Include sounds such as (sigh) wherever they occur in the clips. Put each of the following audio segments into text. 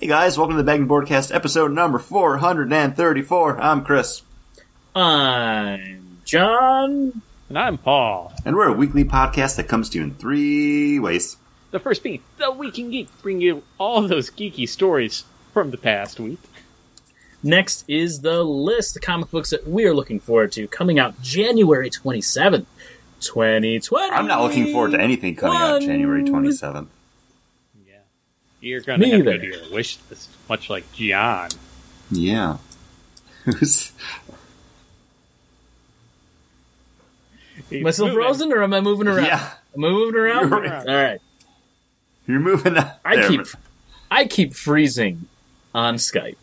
Hey guys, welcome to the Begging Broadcast episode number 434. I'm Chris. I'm John. And I'm Paul. And we're a weekly podcast that comes to you in three ways. The first being The Week in Geek, bring you all those geeky stories from the past week. Next is the list, of comic books that we're looking forward to coming out January 27th, 2020. I'm not looking forward to anything coming out January 27th. Yeah. You're gonna have to go Neither. to your wish list, much like John. Yeah. (laughs) Who's- He's Am I still moving. frozen or am I moving around? yeah, Am I moving around? You're right. All right. you're moving up I there. keep I keep freezing on Skype.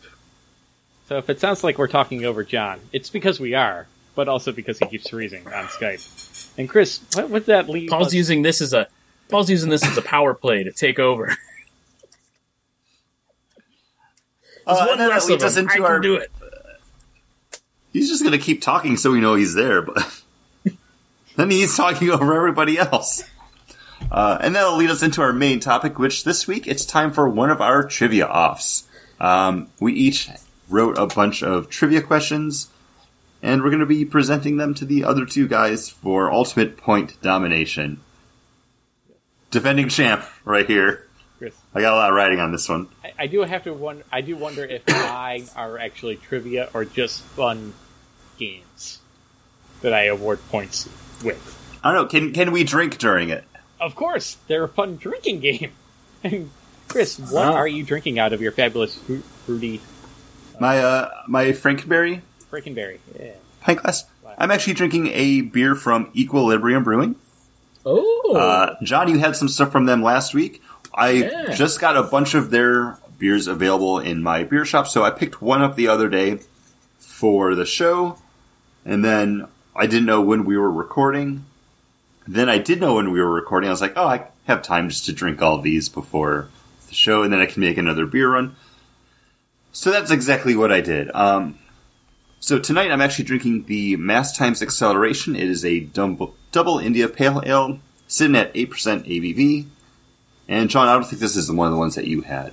So if it sounds like we're talking over John, it's because we are, but also because he keeps freezing on Skype. And Chris, what would that leave Paul's us- using this as a Paul's using this as a power play to take over. (laughs) There's Uh, one and then that less leads of us them. I into can our. do it. He's just gonna keep talking so we know he's there, but (laughs) then he's talking over everybody else. Uh, and that'll lead us into our main topic, which this week it's time for one of our trivia offs. Um, we each wrote a bunch of trivia questions, and we're going to be presenting them to the other two guys for ultimate point domination. Defending champ right here. Chris, I got a lot of writing on this one. I, I do have to wonder. I do wonder if (coughs) mine are actually trivia or just fun games that I award points with. I don't know. Can can we drink during it? Of course, they're a fun drinking game. (laughs) And Chris, what Wow. are you drinking out of your fabulous fru- fruity My uh my Frankenberry Frankenberry? Yeah. pint glass. I'm actually drinking a beer from Equilibrium Brewing. Oh. Uh, John, you had some stuff from them last week. I Yeah. just got a bunch of their beers available in my beer shop, so I picked one up the other day for the show, and then I didn't know when we were recording. Then I did know when we were recording. I was like, oh, I have time just to drink all these before the show, and then I can make another beer run. So that's exactly what I did. Um, so tonight I'm actually drinking the Mass Times Acceleration. It is a double, double India Pale Ale, sitting at 8% ABV. And John, I don't think this is one of the ones that you had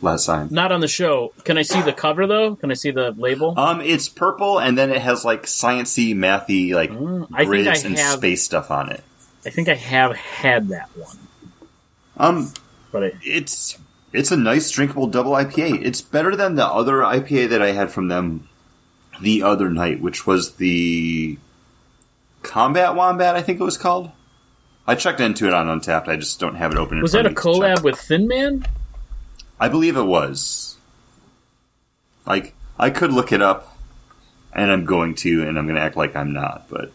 last time. Not on the show. Can I see the cover though? Can I see the label? Um, it's purple, and then it has like sciency, mathy, like Mm, I grids I and have- space stuff on it. I think I have had that one, Um, but I, it's it's a nice drinkable double IPA. It's better than the other IPA that I had from them the other night, which was the Combat Wombat, I think it was called. I checked into it on Untappd. I just don't have it open. in was that a of me to check. collab with Thin Man? I believe it was. Like I could look it up, and I'm going to, and I'm going to act like I'm not, but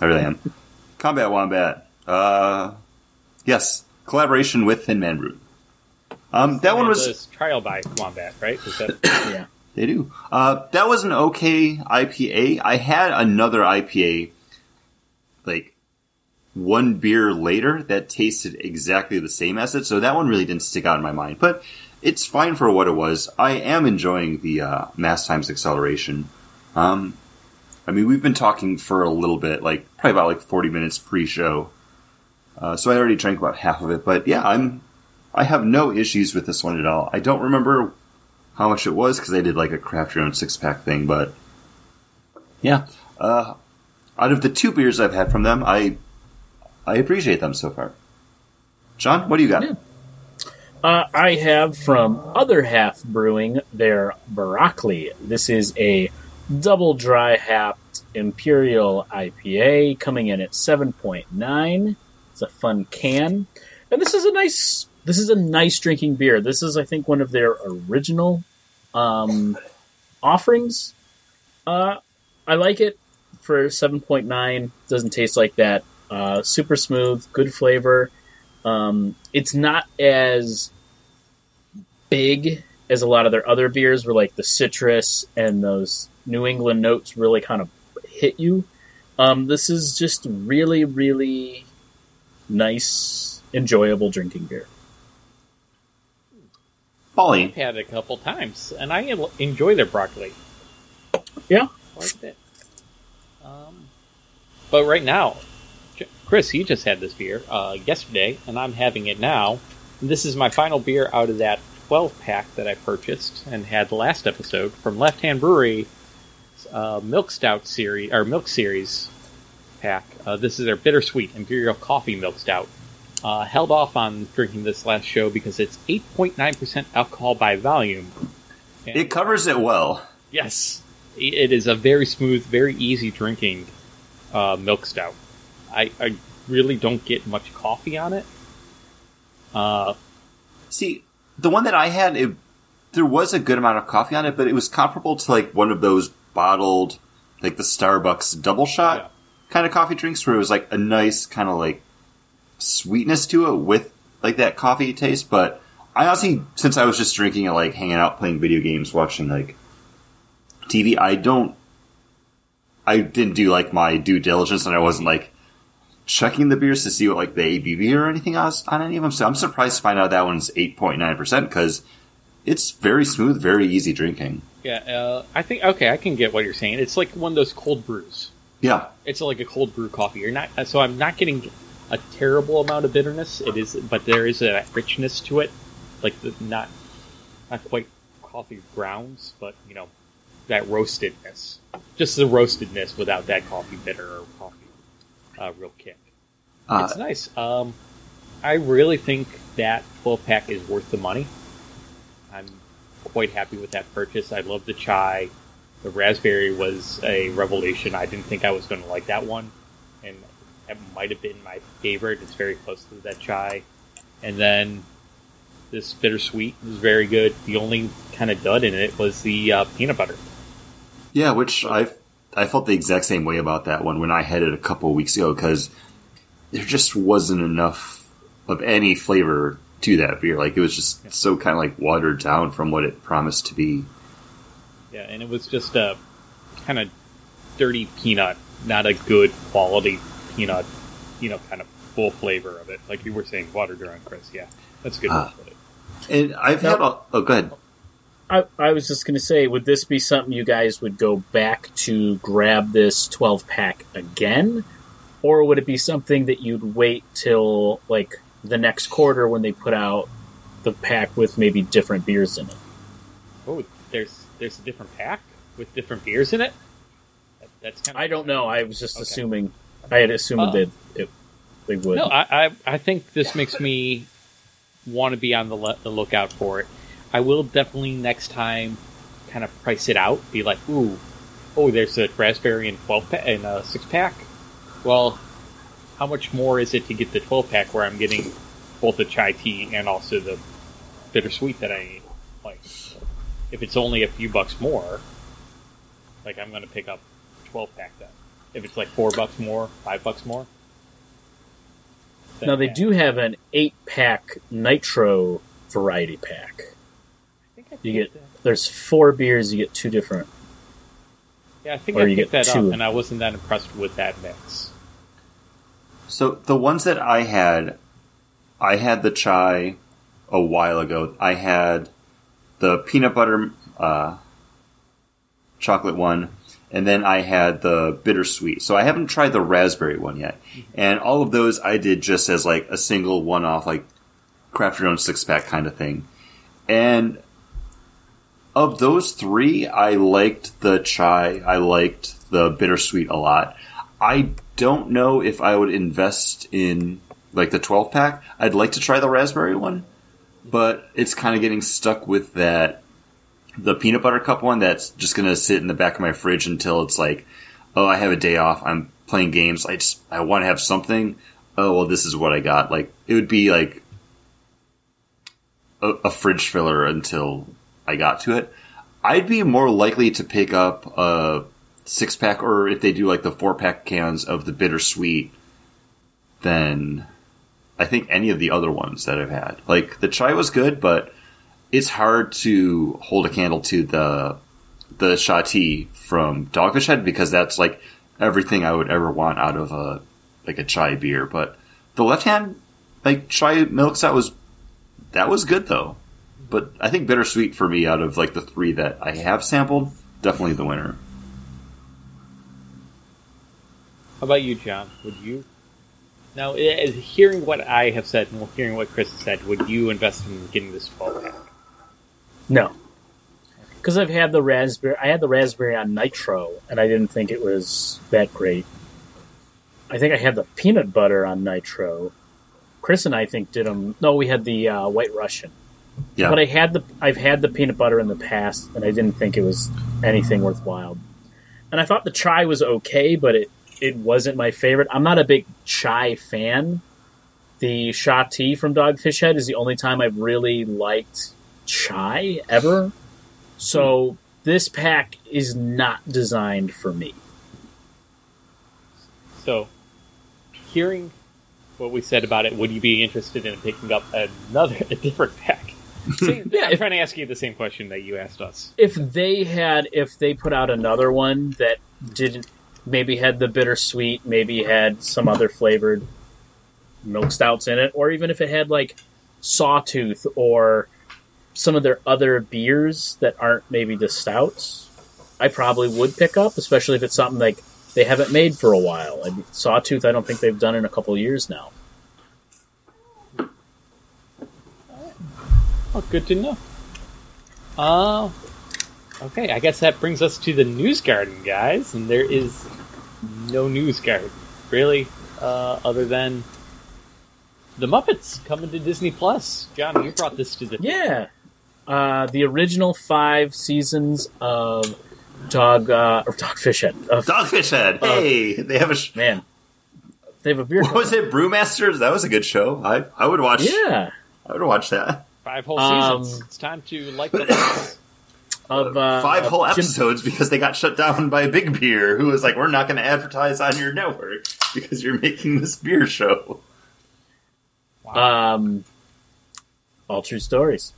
I really am. (laughs) Combat Wombat. Uh, yes, collaboration with Thin Man Brewing. Um, that one was trial by Wombat, right? Was that (coughs) Yeah. They do. Uh, that was an okay IPA. I had another IPA, like one beer later, that tasted exactly the same as it. So that one really didn't stick out in my mind. But it's fine for what it was. I am enjoying the uh, Mass Times Acceleration. Um, I mean, we've been talking for a little bit, like probably about like forty minutes pre-show. Uh, so I already drank about half of it. But yeah, I'm. I have no issues with this one at all. I don't remember how much it was because I did like a craft your own six pack thing, but yeah. Uh, out of the two beers I've had from them, I I appreciate them so far. John, what do you got? Yeah. Uh, I have from Other Half Brewing their broccoli. This is a double dry hopped Imperial IPA coming in at 7.9. It's a fun can. And this is a nice this is a nice drinking beer. This is I think one of their original um, offerings. Uh, I like it for 7.9. Doesn't taste like that. Uh, super smooth, good flavor. Um, it's not as big as a lot of their other beers, where like the citrus and those New England notes really kind of hit you. Um, this is just really, really nice, enjoyable drinking beer. Polly. I've had it a couple times, and I enjoy their broccoli. Yeah. Quite a bit. Um, but right now, J- Chris, you just had this beer uh, yesterday, and I'm having it now. This is my final beer out of that 12 pack that I purchased and had last episode from Left Hand Brewery, uh, Milk Stout series or Milk Series pack. Uh, this is their bittersweet Imperial Coffee Milk Stout. Uh, held off on drinking this last show because it's 8.9% alcohol by volume. And- It covers it well. Yes, it is a very smooth, very easy drinking uh, milk stout. I, I really don't get much coffee on it. Uh, See, the one that I had, it, there was a good amount of coffee on it, but it was comparable to like one of those bottled, like the Starbucks double shot Yeah. kind of coffee drinks, where it was like a nice kind of like sweetness to it with like that coffee taste. But I honestly, since I was just drinking it, like hanging out, playing video games, watching like TV, I don't, I didn't do like my due diligence, and I wasn't like checking the beers to see what like the ABV or anything else on any of them. So I'm surprised to find out that one's 8.9 percent because it's very smooth, very easy drinking. yeah, uh, I think okay, I can get what you're saying. It's like one of those cold brews. Yeah, It's like a cold brew coffee. You're not so I'm not getting a terrible amount of bitterness. It is, but there is a richness to it, like the, not not quite coffee grounds, but you know that roastedness. Just the roastedness without that coffee bitter or coffee uh, real kick. uh, it's nice. Um, I really think that 12 pack is worth the money. I'm quite happy with that purchase. I love the chai. The raspberry was a revelation. I didn't think I was going to like that one, and that might have been my favorite. It's very close to that chai. And then this bittersweet was very good. The only kind of dud in it was the uh, peanut butter. yeah. Which I I felt the exact same way about that one when I had it a couple of weeks ago because there just wasn't enough of any flavor to that beer. Like it was just so kind of like watered down from what it promised to be. Yeah, and it was just a kind of dirty peanut, not a good quality peanut, you know, kind of full flavor of it. Like you were saying, watered down, Chris. Yeah, that's a good way to ah. put it. And I've had a, oh, go ahead. I, I was just going to say, would this be something you guys would go back to grab this 12 pack again? Or would it be something that you'd wait till, like, the next quarter when they put out the pack with maybe different beers in it? Oh, there's there's a different pack with different beers in it. That, that's kind of I don't know. I was just Okay. assuming. I had assumed Uh, that it, they would. No, I, I I think this makes me want to be on the, le- the lookout for it. I will definitely next time kind of price it out. Be like, ooh, oh, there's a raspberry and twelve pa- and a six pack. Well, how much more is it to get the twelve pack where I'm getting both the chai tea and also the bittersweet that I need? Like, if it's only a few bucks more, like I'm going to pick up twelve pack then. If it's like four bucks more, five bucks more. now, they do have an 8 pack nitro variety pack. I think I You get- There's four beers, you get two different. Yeah, I think or I you picked get that two. up, and I wasn't that impressed with that mix. So the ones that I had, I had the chai a while ago. I had the peanut butter uh, chocolate one, and then I had the bittersweet. So I haven't tried the raspberry one yet. And all of those I did just as like a single one-off, like craft your own six-pack kind of thing. And of those three, I liked the chai. I liked the bittersweet a lot. I don't know if I would invest in like the 12 pack. I'd like to try the raspberry one, but it's kind of getting stuck with that the peanut butter cup one that's just going to sit in the back of my fridge until it's like, oh, I have a day off. I'm playing games. I just I want to have something. Oh, well, this is what I got. Like it would be like a, a fridge filler until I got to it. I'd be more likely to pick up a six pack, or if they do like the four pack cans of the bittersweet, than I think any of the other ones that I've had. Like the chai was good, but it's hard to hold a candle to the the shati from Dogfish Head because that's like everything I would ever want out of a like a chai beer. But the left hand like chai milk stout was that was good though. But I think bittersweet for me out of like the three that I have sampled, definitely the winner. How about you, John? Would you? Now, eh, hearing what I have said and hearing what Chris has said, would you invest in getting this 12 pack? No, because I've had the raspberry. I had the raspberry on nitro, and I didn't think it was that great. I think I had the peanut butter on nitro. Chris and I think did them. No, we had the uh, White Russian. Yeah. But I had the I've had the peanut butter in the past, and I didn't think it was anything worthwhile. And I thought the chai was okay, but it it wasn't my favorite. I'm not a big chai fan. The sha tea from Dogfish Head is the only time I've really liked chai ever. So this pack is not designed for me. So, hearing what we said about it, would you be interested in picking up another, (laughs) a different pack? See, Yeah, I'm if- trying to ask you the same question that you asked us. If they had, if they put out another one that didn't, maybe had the bittersweet, maybe had some other flavored milk stouts in it, or even if it had like Sawtooth or some of their other beers that aren't maybe the stouts, I probably would pick up, especially if it's something like they haven't made for a while. I mean, Sawtooth, I don't think they've done in a couple of years now. Oh, good to know. Uh, okay, I guess that brings us to the news garden, guys, and there is no news garden, really, uh, other than the Muppets coming to Disney Plus. John, you brought this to the Yeah, uh, the original five seasons of Dog uh, or Dogfish Head. Of, Dogfish Head. Hey, they have a. Sh- man, they have a beer. what was it? Brewmasters. That was a good show. I I would watch. Yeah, I would watch that. Five whole Um, seasons. It's time to like the Muppets. (coughs) of uh, Five whole Jim- episodes because they got shut down by Big Beer, who was like, "We're not going to advertise on your network because you're making this beer show." Um, all true stories.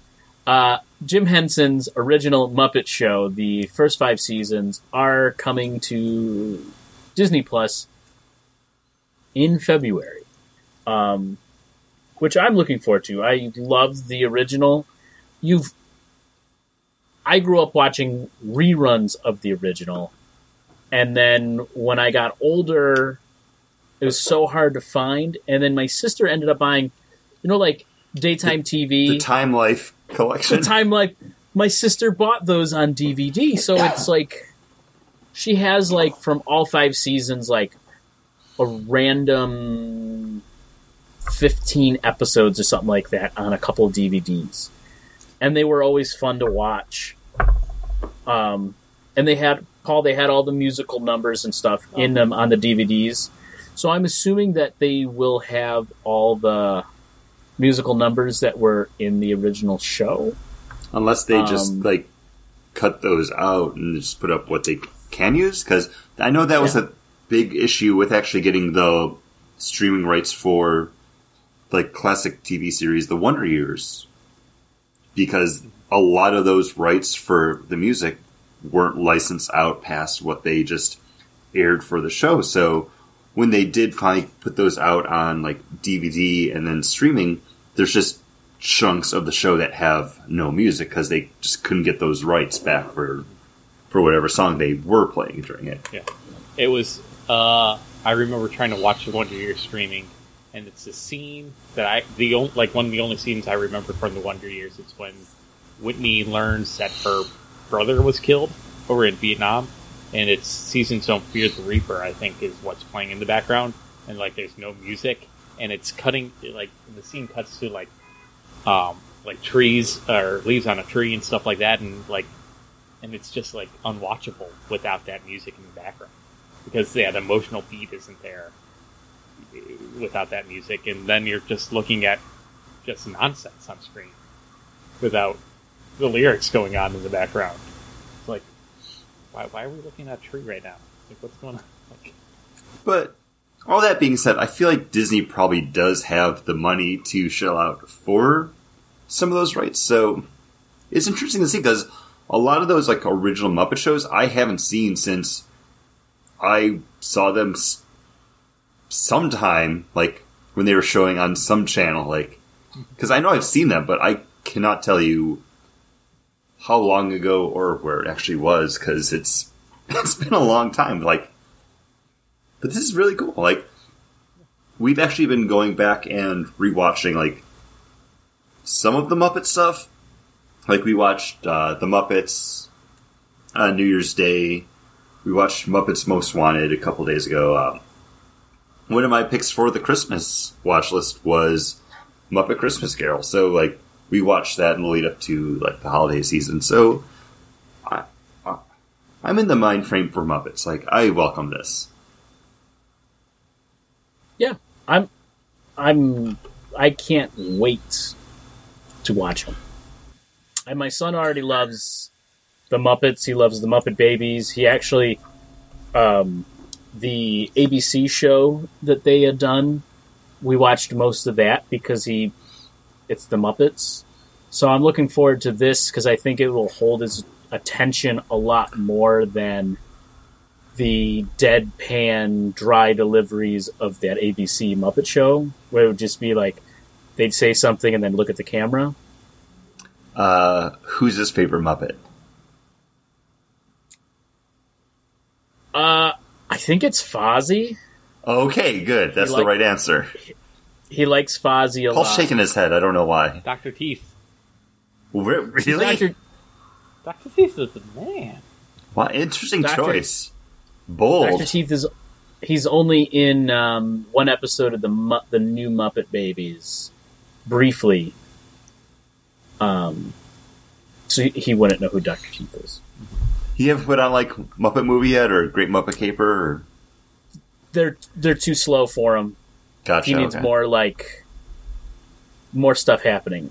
Uh, Jim Henson's original Muppet Show, the first five seasons, are coming to Disney Plus in February, um, which I'm looking forward to. I love the original. You've, I grew up watching reruns of the original, and then when I got older, it was so hard to find. And then my sister ended up buying, you know, like daytime TV, The Time Life collection. the time Life. my sister bought those on DVD, so (coughs) it's like she has like from all five seasons like a random fifteen episodes or something like that on a couple of DVDs, and they were always fun to watch. Um, and they had Paul, they had all the musical numbers and stuff in them on the DVDs. So I'm assuming that they will have all the musical numbers that were in the original show. Unless they just Um, like cut those out and just put up what they can use, because I know that was Yeah. a big issue with actually getting the streaming rights for like classic TV series, The Wonder Years, because a lot of those rights for the music weren't licensed out past what they just aired for the show. So when they did finally put those out on like DVD and then streaming, there's just chunks of the show that have no music because they just couldn't get those rights back for for whatever song they were playing during it. Yeah, it was. Uh, I remember trying to watch the Wonder Years streaming, and it's a scene that I the only, like one of the only scenes I remember from the Wonder Years. It's when Winnie learns that her brother was killed over in Vietnam, and it's "Seasons Don't Fear the Reaper." I think is what's playing in the background, and like there's no music, and it's cutting like the scene cuts to like um like trees or leaves on a tree and stuff like that, and like and it's just like unwatchable without that music in the background because yeah, the emotional beat isn't there without that music, and then you're just looking at just nonsense on screen without the lyrics going on in the background. It's like, why, why are we looking at a tree right now? Like, what's going on? Like, But all that being said, I feel like Disney probably does have the money to shell out for some of those rights. So it's interesting to see because a lot of those like original Muppet shows I haven't seen since I saw them sometime like when they were showing on some channel. Like because I know I've seen them, but I cannot tell you how long ago or where it actually was because it's (laughs) it's been a long time. Like but this is really cool. Like, we've actually been going back and rewatching like some of the Muppet stuff. like we watched uh, the Muppets on New Year's Day. We watched Muppets Most Wanted a couple days ago. Um, one of my picks for the Christmas watch list was Muppet Christmas Carol. So like we watched that in the lead up to like the holiday season. So I, I I'm in the mind frame for Muppets. Like I welcome this. Yeah, I'm. I'm. I can't wait to watch them. And my son already loves the Muppets. He loves the Muppet Babies. He actually, um, the ABC show that they had done, we watched most of that because he, it's the Muppets. So I'm looking forward to this because I think it will hold his attention a lot more than the deadpan dry deliveries of that ABC Muppet show, where it would just be like they'd say something and then look at the camera. Uh, who's his favorite Muppet? Uh, I think it's Fozzie. Okay, good. That's You the like- right answer. He likes Fozzie a Paul's lot. shaking his head. I don't know why. Dr. Teeth. Re- Really? Dr. Dr. Teeth is the man. Wow, interesting Doctor- choice. Bold. Dr. Teeth is he's only in um, one episode of the Mu- the new Muppet Babies, briefly. Um, so he, he wouldn't know who Dr. Teeth is. You ever put on like Muppet movie yet, or Great Muppet Caper? Or... They're they're too slow for him. Gotcha. He needs okay. more like more stuff happening.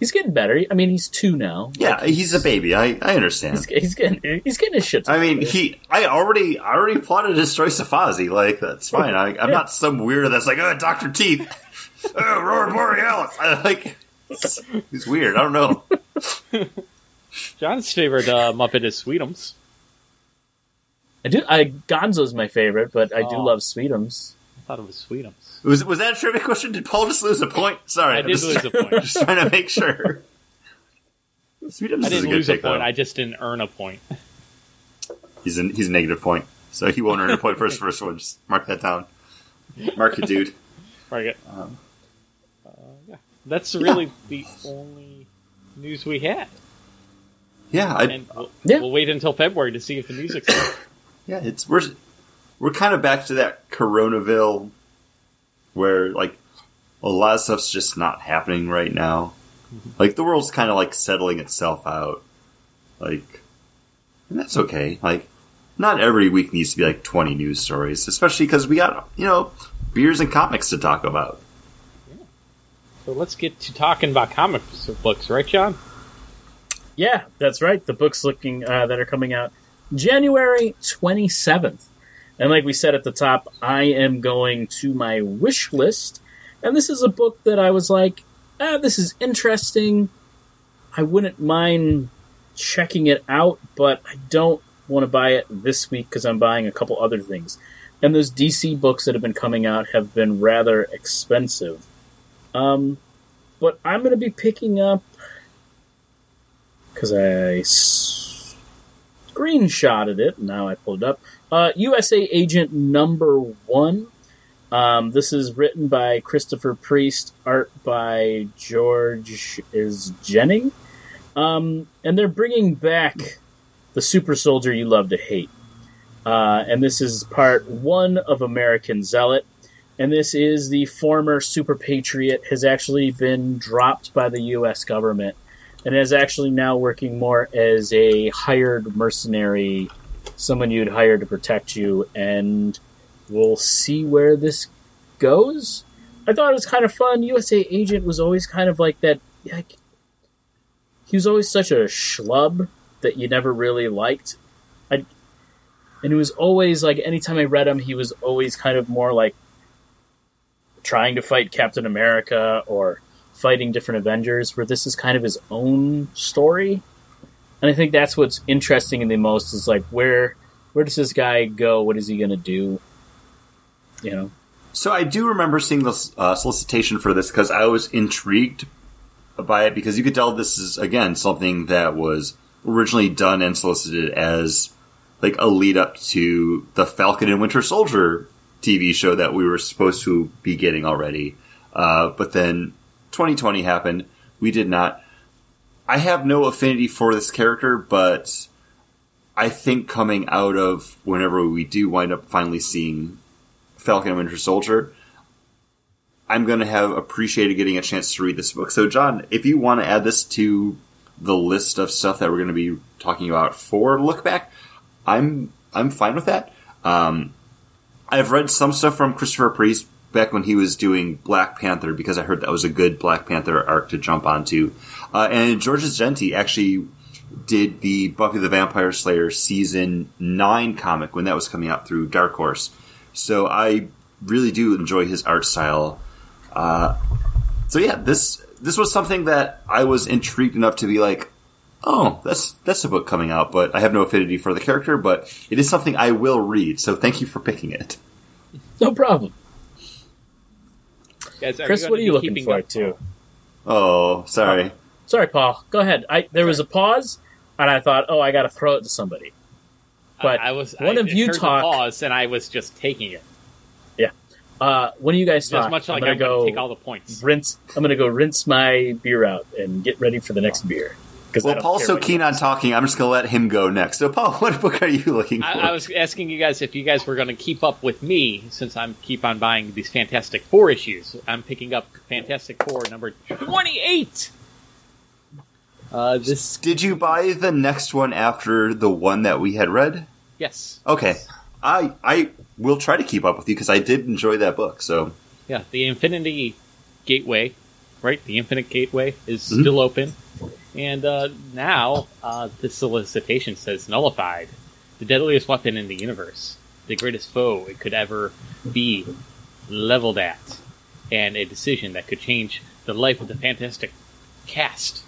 He's getting better. I mean, he's two now. Yeah, Like, he's a baby. I, I understand. He's, he's getting he's getting his shit. I mean, he. I already, I already plotted his choice of Fozzie. Like that's fine. I, I'm not some weirdo that's like, oh, Doctor Teeth, (laughs) oh, Aurora Borealis. I (laughs) like. He's weird. I don't know. (laughs) John's favorite uh, Muppet is Sweetums. I do. I Gonzo's my favorite, but I do Oh. love Sweetums. I thought it was Sweetums. Was was that a trivia question? Did Paul just lose a point? Sorry, I I'm did just, lose a point. (laughs) Just trying to make sure. Sweetums I didn't a good lose a point. though. I just didn't earn a point. He's a he's a negative point, so he won't earn a point for his (laughs) first one. Just mark that down. Mark it, dude. Very good. Um, Uh, yeah. That's really the only news we had. Yeah, I, And we'll, Yeah. we'll wait until February to see if the music's (coughs) yeah. It's we're we're kind of back to that Coronaville, where like a lot of stuff's just not happening right now. Mm-hmm. Like the world's kind of like settling itself out, like, and that's okay. Like, not every week needs to be like twenty news stories, especially because we got you know beers and comics to talk about. So let's get to talking about comic books, right, John? Yeah, that's right. The books looking uh, that are coming out January twenty seventh, and like we said at the top, I am going to my wish list, and this is a book that I was like, ah, this is interesting. I wouldn't mind checking it out, but I don't want to buy it this week because I'm buying a couple other things. And those DC books that have been coming out have been rather expensive. Um, but I'm going to be picking up because I screenshotted it. Now I pulled it up. Uh, USA Agent Number One. Um, this is written by Christopher Priest, art by George is Jennings, um, and they're bringing back the super soldier you love to hate. Uh, and this is part one of American Zealot. And this is the former super patriot has actually been dropped by the U.S. government and is actually now working more as a hired mercenary, someone you'd hire to protect you, and we'll see where this goes. I thought it was kind of fun. USA Agent was always kind of like that. Like, he was always such a schlub that you never really liked. I, and he was always like, anytime I read him, he was always kind of more like trying to fight Captain America or fighting different Avengers, where this is kind of his own story. And I think that's what's interesting in the most is like where where does this guy go? What is he going to do? You know, So I do remember seeing the uh, solicitation for this because I was intrigued by it because you could tell this is again something that was originally done and solicited as like a lead up to the Falcon and Winter Soldier TV show that we were supposed to be getting already. Uh, but then 2020 happened. we did not. I have no affinity for this character, but I think coming out of whenever we do wind up finally seeing Falcon and Winter Soldier, I'm going to have appreciated getting a chance to read this book. So, John, if you want to add this to the list of stuff that we're going to be talking about for Look Back, I'm I'm fine with that. Um, I've read some stuff from Christopher Priest back when he was doing Black Panther because I heard that was a good Black Panther arc to jump onto. Uh, and Georges Jeanty actually did the Buffy the Vampire Slayer season nine comic when that was coming out through Dark Horse. So I really do enjoy his art style. Uh, so yeah, this this was something that I was intrigued enough to be like, oh, that's that's a book coming out, but I have no affinity for the character, but it is something I will read. So thank you for picking it. No problem. Guys, Chris, what are you looking keeping for up? too? Oh, sorry. Sorry, Paul. Go ahead. I there was a pause, and I thought, oh, I got to throw it to somebody. But I was one I of you heard the talk- pause, and I was just taking it. Yeah. Uh, when do you guys Just talk, much like I'm I'm gonna going go take all the points. rinse. I'm gonna go rinse my beer out and get ready for the next beer. Because Well, Paul's so keen on talking, I'm just going to let him go next. So, Paul, (laughs) what book are you looking for? I, I was asking you guys if you guys were going to keep up with me since I'm keep on buying these Fantastic Four issues. I'm picking up Fantastic Four number 28. Uh, this Did you buy the next one after the one that we had read? yes, Okay. I I will try to keep up with you because I did enjoy that book. So yeah, the Infinity Gateway, right? The Infinite Gateway is Mhm. still open, and uh, now uh, the solicitation says nullified. The deadliest weapon in the universe, the greatest foe it could ever be leveled at, and a decision that could change the life of the fantastic cast.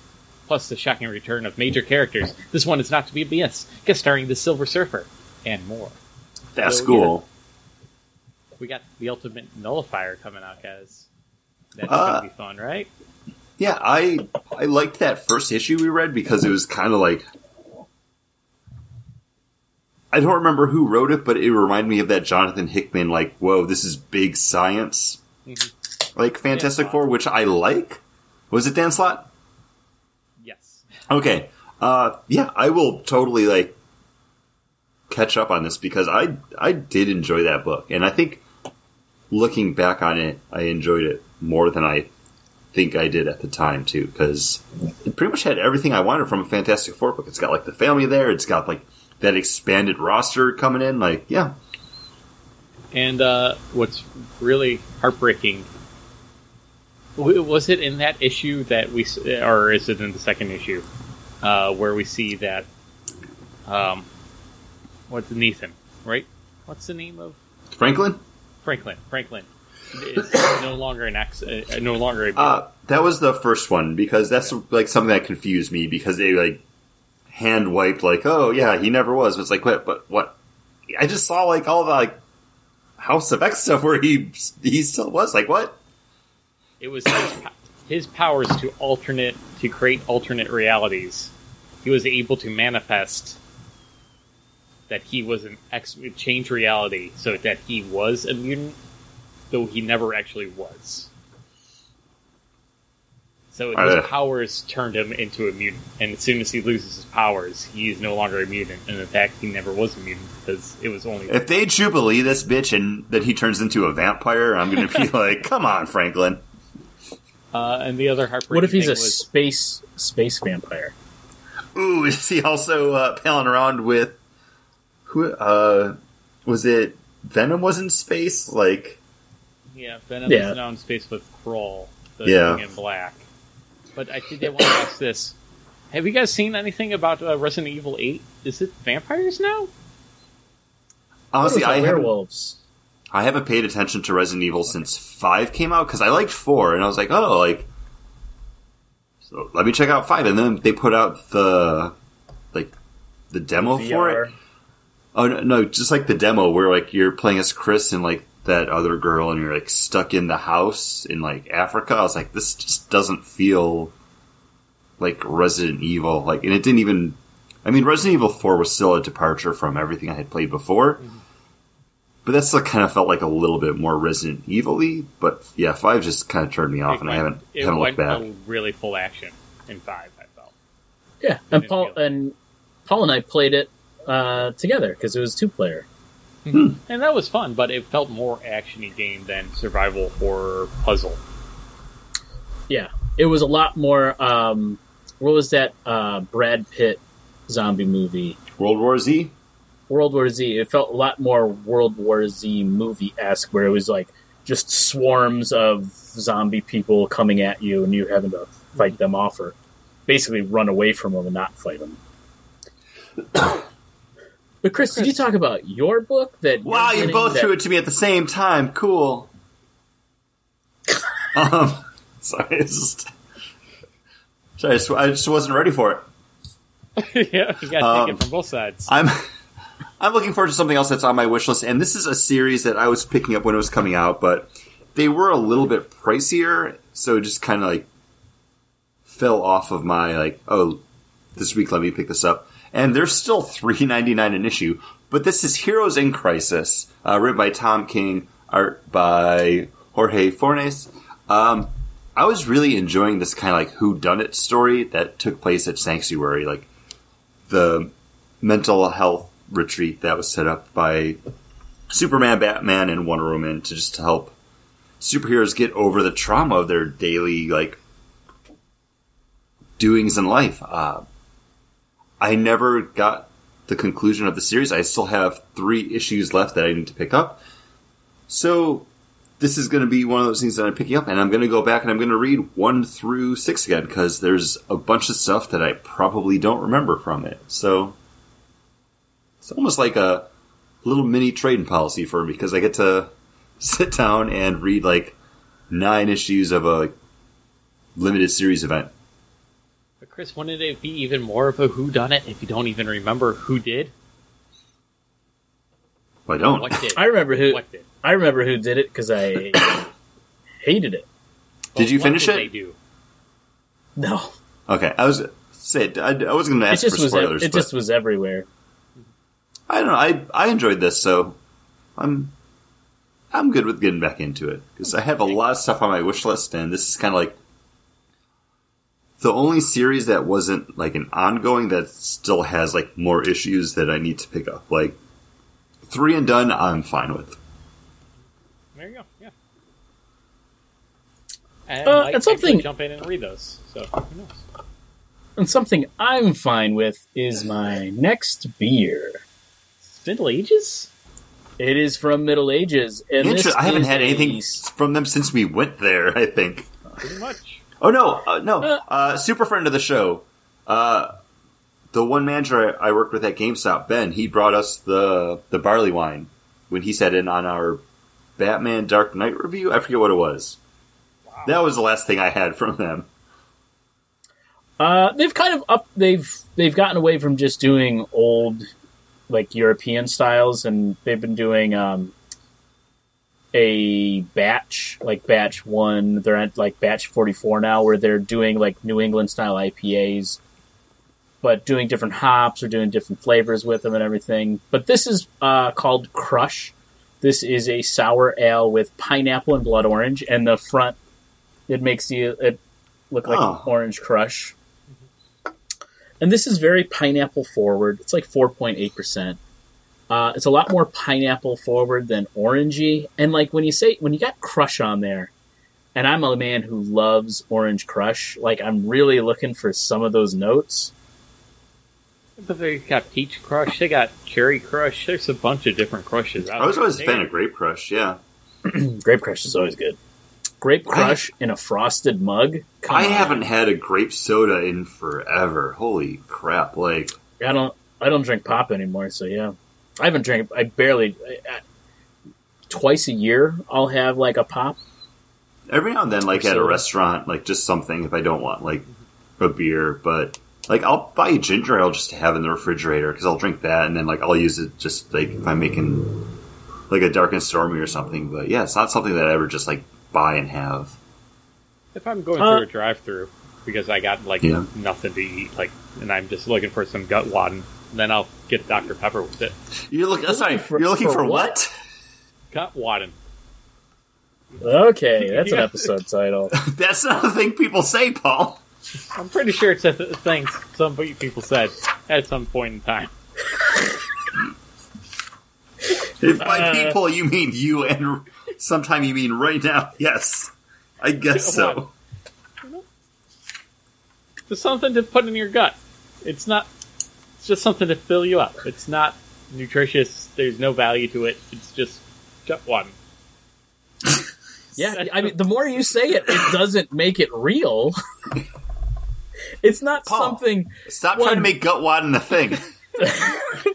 Plus the shocking return of major characters. This one is not to be missed. Guest starring the Silver Surfer and more. that's So, cool. We got the Ultimate Nullifier coming out, guys. That's Uh, gonna be fun, right? Yeah, I I liked that first issue we read because it was kind of like I don't remember who wrote it, but it reminded me of that Jonathan Hickman like, whoa, this is big science, Mhm. like Fantastic. Four, which I like. Was it Dan Slott? Yes. Okay. Uh, yeah, I will totally like catch up on this because I I did enjoy that book, and I think looking back on it, I enjoyed it more than I think I did at the time too. Because it pretty much had everything I wanted from a Fantastic Four book. It's got like the family there. It's got like that expanded roster coming in. Like, yeah, And uh, what's really heartbreaking was it in that issue that we, or is it in the second issue, uh, where we see that, um, what's Nathan, right? What's the name of Franklin. Franklin? Franklin is no longer an ex, uh, no longer a. Uh, that was the first one because that's like something that confused me because they like hand wiped like, oh yeah, he never was. But it's like, what? But what? I just saw like all the like House of X stuff where he he still was like, what? It was his, his powers to alternate to create alternate realities. He was able to manifest that he was an ex change reality so that he was a mutant, though he never actually was. So his Uh. powers turned him into a mutant, and as soon as he loses his powers, he is no longer a mutant. And in fact, he never was a mutant because it was only If they jubilee this bitch and that he turns into a vampire, I'm gonna be (laughs) like, come on, Franklin. Uh, and the other heartbreaking What if he's a was, space space vampire? Ooh, (laughs) is he also uh, palling around with who? Uh, was it Venom? Was in space? Like, Yeah, Venom Yeah. is now in space with Knull, the Yeah. King in Black. But I did want to ask this: Have you guys seen anything about uh, Resident Evil Eight? Is it vampires now? honestly, Those are I haven't werewolves. I haven't paid attention to Resident Evil since five came out because I liked four, and I was like, oh, like, so let me check out five, and then they put out the like the demo for it. Oh no, no, just like the demo where like you're playing as Chris and like that other girl, and you're like stuck in the house in like Africa. I was like, this just doesn't feel like Resident Evil. Like, and it didn't even. I mean, Resident Evil Four was still a departure from everything I had played before. but that still kind of felt like a little bit more Resident Evil-y. But yeah, five just kind of turned me off, It and I haven't it haven't looked back. really full action in five. I felt. Yeah, and Paul and Paul and I played it uh, together because it was two player. And that was fun, but it felt more actiony game than survival horror puzzle. Yeah, it was a lot more. Um, what was that uh, Brad Pitt zombie movie? World War Z. World War Z. It felt a lot more World War Z movie esque, where it was like just swarms of zombie people coming at you, and you having to fight them off, or basically run away from them and not fight them. (coughs) but Chris, did you talk about your book? That Wow, you both that- threw it to me at the same time. Cool. (laughs) um, sorry, it's just, sorry, I just, I just wasn't ready for it. (laughs) yeah, you got to Um, take it from both sides. I'm I'm looking forward to something else that's on my wish list, and this is a series that I was picking up when it was coming out, but they were a little bit pricier, so it just kind of like fell off of my like, oh, this week let me pick this up, and they're still three ninety nine an issue. But this is Heroes in Crisis, uh, written by Tom King, art by Jorge Fornes. Um, I was really enjoying this kind of like who done it story that took place at Sanctuary, like the mental health retreat that was set up by Superman, Batman, and Wonder Woman to just help superheroes get over the trauma of their daily like doings in life. Uh, I never got the conclusion of the series. I still have three issues left that I need to pick up. So this is going to be one of those things that I'm picking up, and I'm going to go back and I'm going to read one through six again because there's a bunch of stuff that I probably don't remember from it. So it's almost like a little mini trading policy for me because I get to (laughs) sit down and read like nine issues of a limited series event. But Chris, wouldn't it be even more of a who done it if you don't even remember who did? I don't. What did? I remember who. What did? I remember who did it because I (coughs) hated it. Did you what finish did it? They do. No, Okay, I was say I, I wasn't going to it ask for just was. spoilers, It just was everywhere. I don't know. I I enjoyed this, so I'm I'm good with getting back into it because I have a lot of stuff on my wish list, and this is kind of like the only series that wasn't like an ongoing that still has like more issues that I need to pick up. Like three and done, I'm fine with. There you go. Yeah. And Uh, Mike and something- jump in and read those. So who knows? And something I'm fine with is my next beer. Middle Ages? It is from Middle Ages, and this I haven't had anything from them since we went there. I think. Pretty much. Oh no, uh, no, Uh. uh, super friend of the show. Uh, the one manager I I worked with at GameStop, Ben, he brought us the the barley wine when he sat in on our Batman Dark Knight review. I forget what it was. That was the last thing I had from them. Uh, they've kind of up. They've they've gotten away from just doing old, like European styles, and they've been doing um, a batch, like batch one. They're at like batch forty four now, where they're doing like New England style IPAs, but doing different hops or doing different flavors with them and everything. But this is uh, called Crush. This is a sour ale with pineapple and blood orange, and the front it makes you it look like Oh. orange crush. And this is very pineapple forward. It's like 4.8%. Uh, it's a lot more pineapple forward than orangey. And like when you say, when you got crush on there, and I'm a man who loves orange crush, like I'm really looking for some of those notes. But they got Peach Crush, they got Cherry Crush. There's a bunch of different crushes out I was always a fan of Grape Crush. Yeah, (clears throat) Grape crush is always good. Grape crush in a frosted mug? Come I on. haven't had a grape soda in forever. Holy crap! Like I don't. I don't drink pop anymore. So yeah, I haven't drank. I barely. I, I, twice a year, I'll have like a pop. every now and then, like Or at a restaurant, like just something if I don't want like a beer, but. Like I'll buy a ginger ale just to have in the refrigerator because I'll drink that and then like I'll use it just like if I'm making like a dark and stormy or something. But yeah, it's not something that I ever just like buy and have. If I'm going Uh, through a drive-through because I got like Yeah. nothing to eat, like, and I'm just looking for some gut wadding, then I'll get Dr Pepper with it. You're looking. Sorry, for- you're looking for for, what? what? Gutwaden. Okay, that's an (laughs) episode title. (laughs) That's not a thing people say, Paul. I'm pretty sure it's a th- thing some people said at some point in time. If by Uh, people you mean you, and sometime you mean right now. Yes, I guess so. Just something to put in your gut. It's not. It's just something to fill you up. It's not nutritious. There's no value to it. It's just gut one. (laughs) Yeah, I mean, the more you say it, it doesn't make it real. (laughs) it's not Paul. something. Stop One- trying to make Gutwaden a thing. (laughs)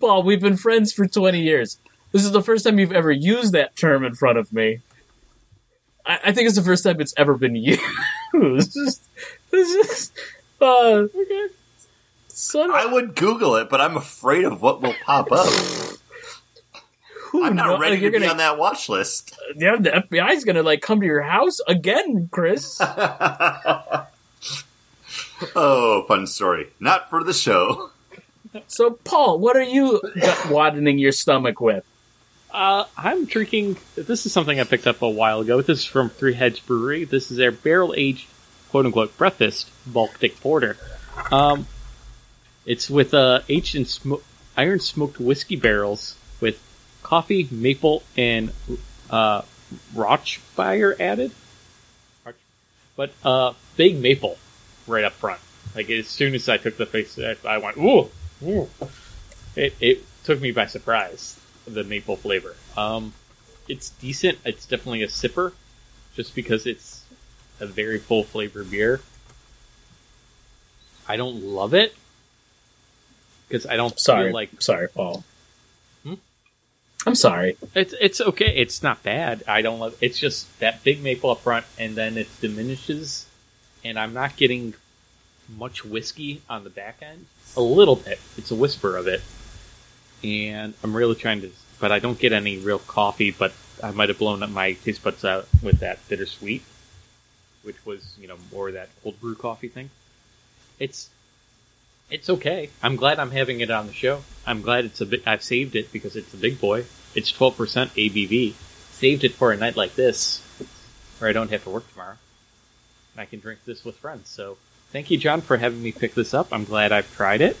Paul, we've been friends for 20 years. This is the first time you've ever used that term in front of me. I, I think it's the first time it's ever been used. This is, this is, uh, Okay. Son of, I would Google it, but I'm afraid of what will pop up. who I'm not know- ready like, you're to be on that watch list. (laughs) Yeah, the FBI's gonna like come to your house again, Chris. (laughs) Oh, fun story. Not for the show. so, Paul, what are you gut wadening your stomach with? Uh, I'm drinking. This is something I picked up a while ago. This is from Three Heads Brewery. This is their barrel aged, quote unquote, breakfast Baltic Porter. Um, it's with uh, in smo- iron smoked whiskey barrels with coffee, maple, and uh, Rochfire added. But uh, big maple right up front. Like as soon as I took the face, I went, ooh, ooh. It it took me by surprise the maple flavor. Um, it's decent. It's definitely a sipper, just because it's a very full flavor beer. I don't love it because I don't Sorry, feel like sorry, Paul. Hmm? I'm sorry. it's it's okay. It's not bad. I don't love. It's just that big maple up front, and then it diminishes, and I'm not getting much whiskey on the back end. A little bit. It's a whisper of it, and I'm really trying to. But I don't get any real coffee. But I might have blown up my taste buds out with that bittersweet, which was you know more of that cold brew coffee thing. It's it's okay. I'm glad I'm having it on the show. I'm glad it's a bit. I've saved it because it's a big boy. It's 12% ABV. Saved it for a night like this, where I don't have to work tomorrow. I can drink this with friends. So thank you, John, for having me pick this up. I'm glad I've tried it,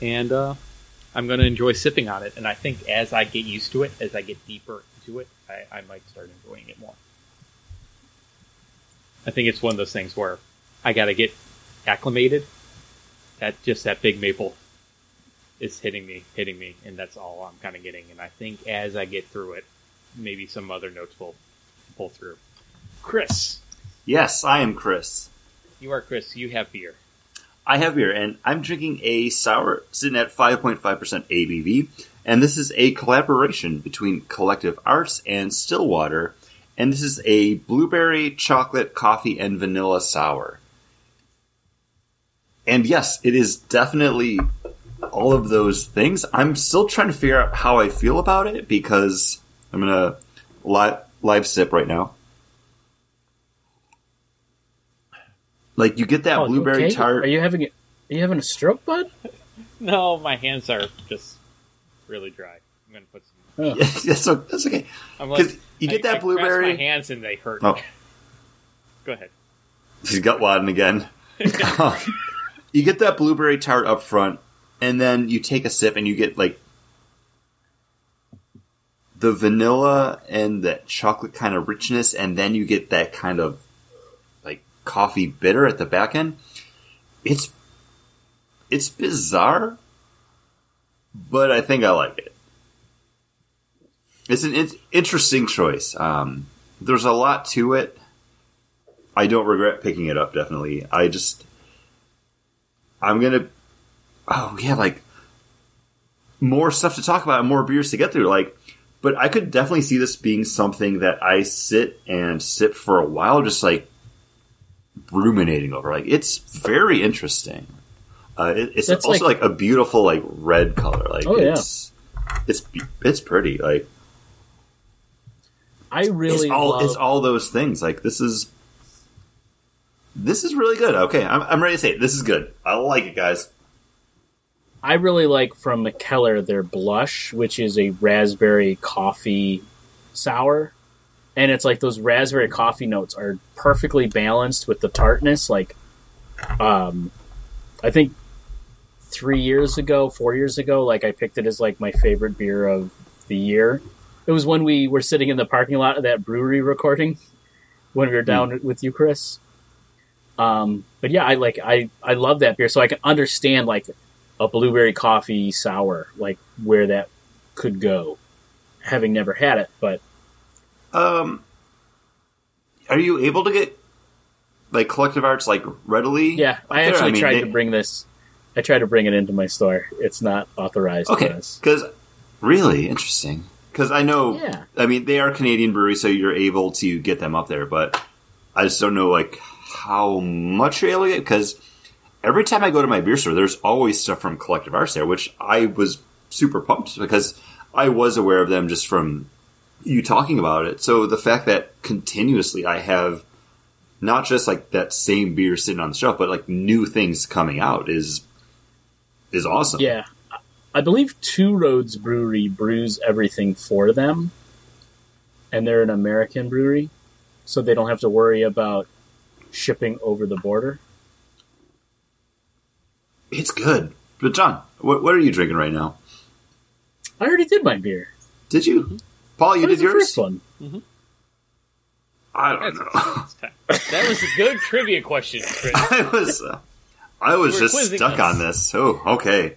and uh, I'm going to enjoy sipping on it. And I think as I get used to it, as I get deeper into it, I, I might start enjoying it more. I think it's one of those things where I got to get acclimated. That just that big maple is hitting me, hitting me, and that's all I'm kind of getting. And I think as I get through it, maybe some other notes will pull through. Chris, Yes, I am Chris. you are Chris. You have beer. I have beer, and I'm drinking a sour sitting at 5.5% ABV, and this is a collaboration between Collective Arts and Stillwater, and this is a blueberry, chocolate, coffee, and vanilla sour. And yes, it is definitely all of those things. I'm still trying to figure out how I feel about it because I'm gonna live, live sip right now. Like you get that Paul, you blueberry okay? tart. Are you having a, Are you having a stroke, bud? (laughs) No, my hands are just really dry. I'm gonna put some. Oh. (laughs) that's, that's okay. I'm 'Cause you get I- that I press blueberry- my hands and they hurt. Oh. (laughs) Go ahead. He's gut wadding again. Um, you get that blueberry tart up front, and then you take a sip, and you get like the vanilla and that chocolate kind of richness, and then you get that kind of like coffee bitter at the back end. It's it's bizarre, but I think I like it. It's an in- interesting choice. Um, there's a lot to it. I don't regret picking it up. Definitely, I just I'm gonna. Oh, yeah, like more stuff to talk about, and more beers to get through. Like, but I could definitely see this being something that I sit and sip for a while, just like ruminating over. Like, it's very interesting. Uh, it, it's That's also like- like, a beautiful like red color. Like, Oh, yeah. it's it's it's pretty. Like, I really it's all love. it's all those things. Like this is this is really good. Okay, I'm, I'm ready to say it. This is good. I like it, guys. I really like from McKellar their blush, which is a raspberry coffee sour, and it's like those raspberry coffee notes are perfectly balanced with the tartness. Like, um, I think three years ago, four years ago, like I picked it as like my favorite beer of the year. It was when we were sitting in the parking lot of that brewery recording (laughs) when we were down with you, Chris. Um, but yeah, I like I I love that beer, so I can understand like a blueberry coffee sour, like where that could go, having never had it. But Um, are you able to get like collective arts like readily? yeah, I actually mean, tried they- to bring this. I tried to bring it into my store. It's not authorized. Okay, because really interesting. Because I know, Yeah. I mean, they are Canadian breweries, so you're able to get them up there. But I just don't know like how much you're able to. Because every time I go to my beer store, there's always stuff from Collective Arts there, which I was super pumped because I was aware of them just from you talking about it. So the fact that continuously I have not just like that same beer sitting on the shelf, but like new things coming out is is awesome. Yeah. I believe Two Roads Brewery brews everything for them. And they're an American brewery, so they don't have to worry about shipping over the border. It's good. But John, what, what are you drinking right now? I already did my beer. Did you, Paul? You What was did the yours. first one? I don't That's- know. That was a good trivia question, Chris. (laughs) I was, uh, I was We're just stuck us. on this. Oh, okay.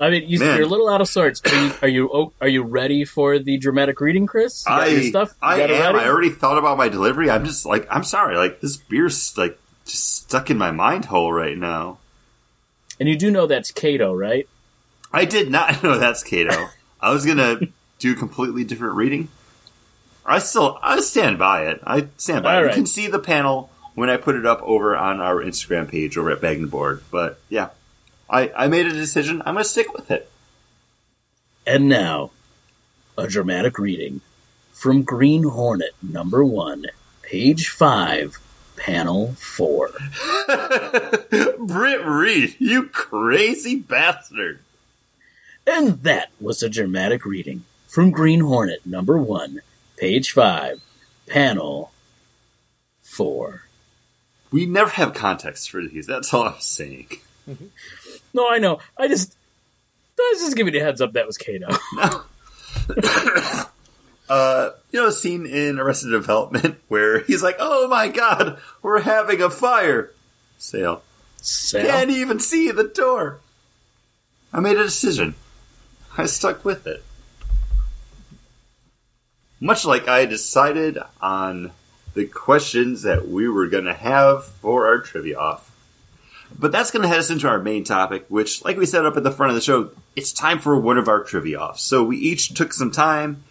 I mean, you, you're a little out of sorts. Are you are you, are you ready for the dramatic reading, Chris? I, stuff. I am. ready? I already thought about my delivery. I'm just like, I'm sorry. Like this beer's like just stuck in my mind hole right now. And you do know that's Kato, right? I did not (laughs) know that's Kato. I was gonna (laughs) do a completely different reading. I still, I stand by it. I stand by All it. right. You can see the panel when I put it up over on our Instagram page over at Bag and Board. But yeah, I, I made a decision. I'm gonna stick with it. And now, a dramatic reading from Green Hornet number one, page five, panel four. (laughs) Britt Reed, you crazy bastard. And that was a dramatic reading from Green Hornet number one, page five, panel four. We never have context for these. That's all I'm saying. (laughs) No, I know. I just, I was just giving you a heads up that was Kato. (laughs) (coughs) Uh, you know, a scene in Arrested Development (laughs) where he's like, "Oh my god, we're having a fire sale. Sal? Can't even see the door." I made a decision. I stuck with it. Much like I decided on the questions that we were going to have for our trivia off. But that's going to head us into our main topic, which, like we said up at the front of the show, it's time for one of our trivia offs. So we each took some time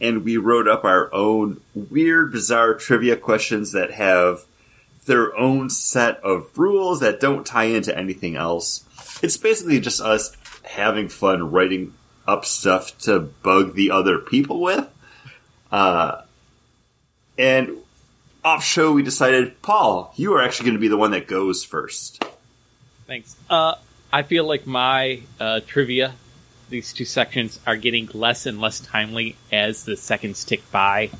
and we wrote up our own weird, bizarre trivia questions that have their own set of rules that don't tie into anything else. It's basically just us having fun writing up stuff to bug the other people with. Uh, and off show, we decided, Paul, you are actually going to be the one that goes first. Thanks. Uh, I feel like my uh, trivia, these two sections, are getting less and less timely as the seconds tick by.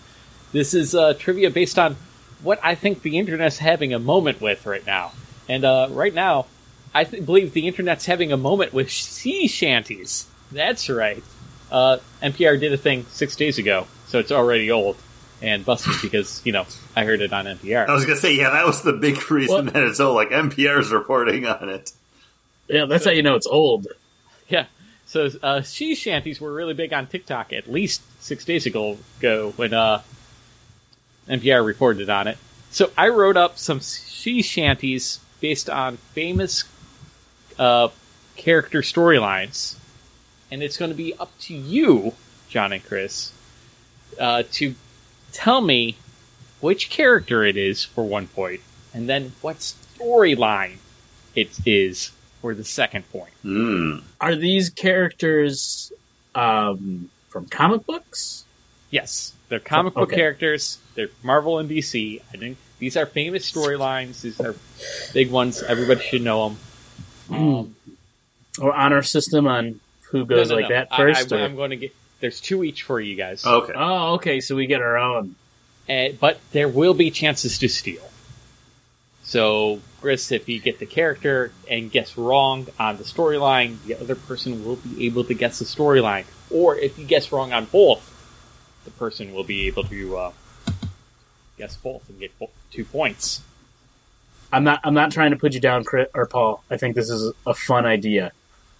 This is uh, trivia based on what I think the internet's having a moment with right now. And uh, right now, I th- believe the internet's having a moment with sea shanties. That's right. Uh, NPR did a thing six days ago, so it's already old and busted because, you know, I heard it on NPR. I was going to say, yeah, that was the big reason Well- that it's all like NPR's reporting on it. Yeah, that's how you know it's old. Yeah. So uh, sea shanties were really big on TikTok at least six days ago, ago when uh, NPR reported on it. So I wrote up some sea shanties based on famous uh, character storylines, and it's going to be up to you, John and Chris, uh, to tell me which character it is for one point, and then what storyline it is for the second point. Hmm. Are these characters um, from comic books? Yes, they're comic book Okay. characters. They're Marvel and DC. I think these are famous storylines. These are big ones. Everybody should know them. Um, or honor system on who goes No, no, like no. that first? I, or- am going to get. There's two each for you guys. Okay. Oh, okay. So we get our own. Uh, but there will be chances to steal. So, Chris, if you get the character and guess wrong on the storyline, the other person will be able to guess the storyline. Or if you guess wrong on both, the person will be able to uh, guess both and get bo- two points. I'm not. I'm not trying to put you down, Chris or Paul. I think this is a fun idea,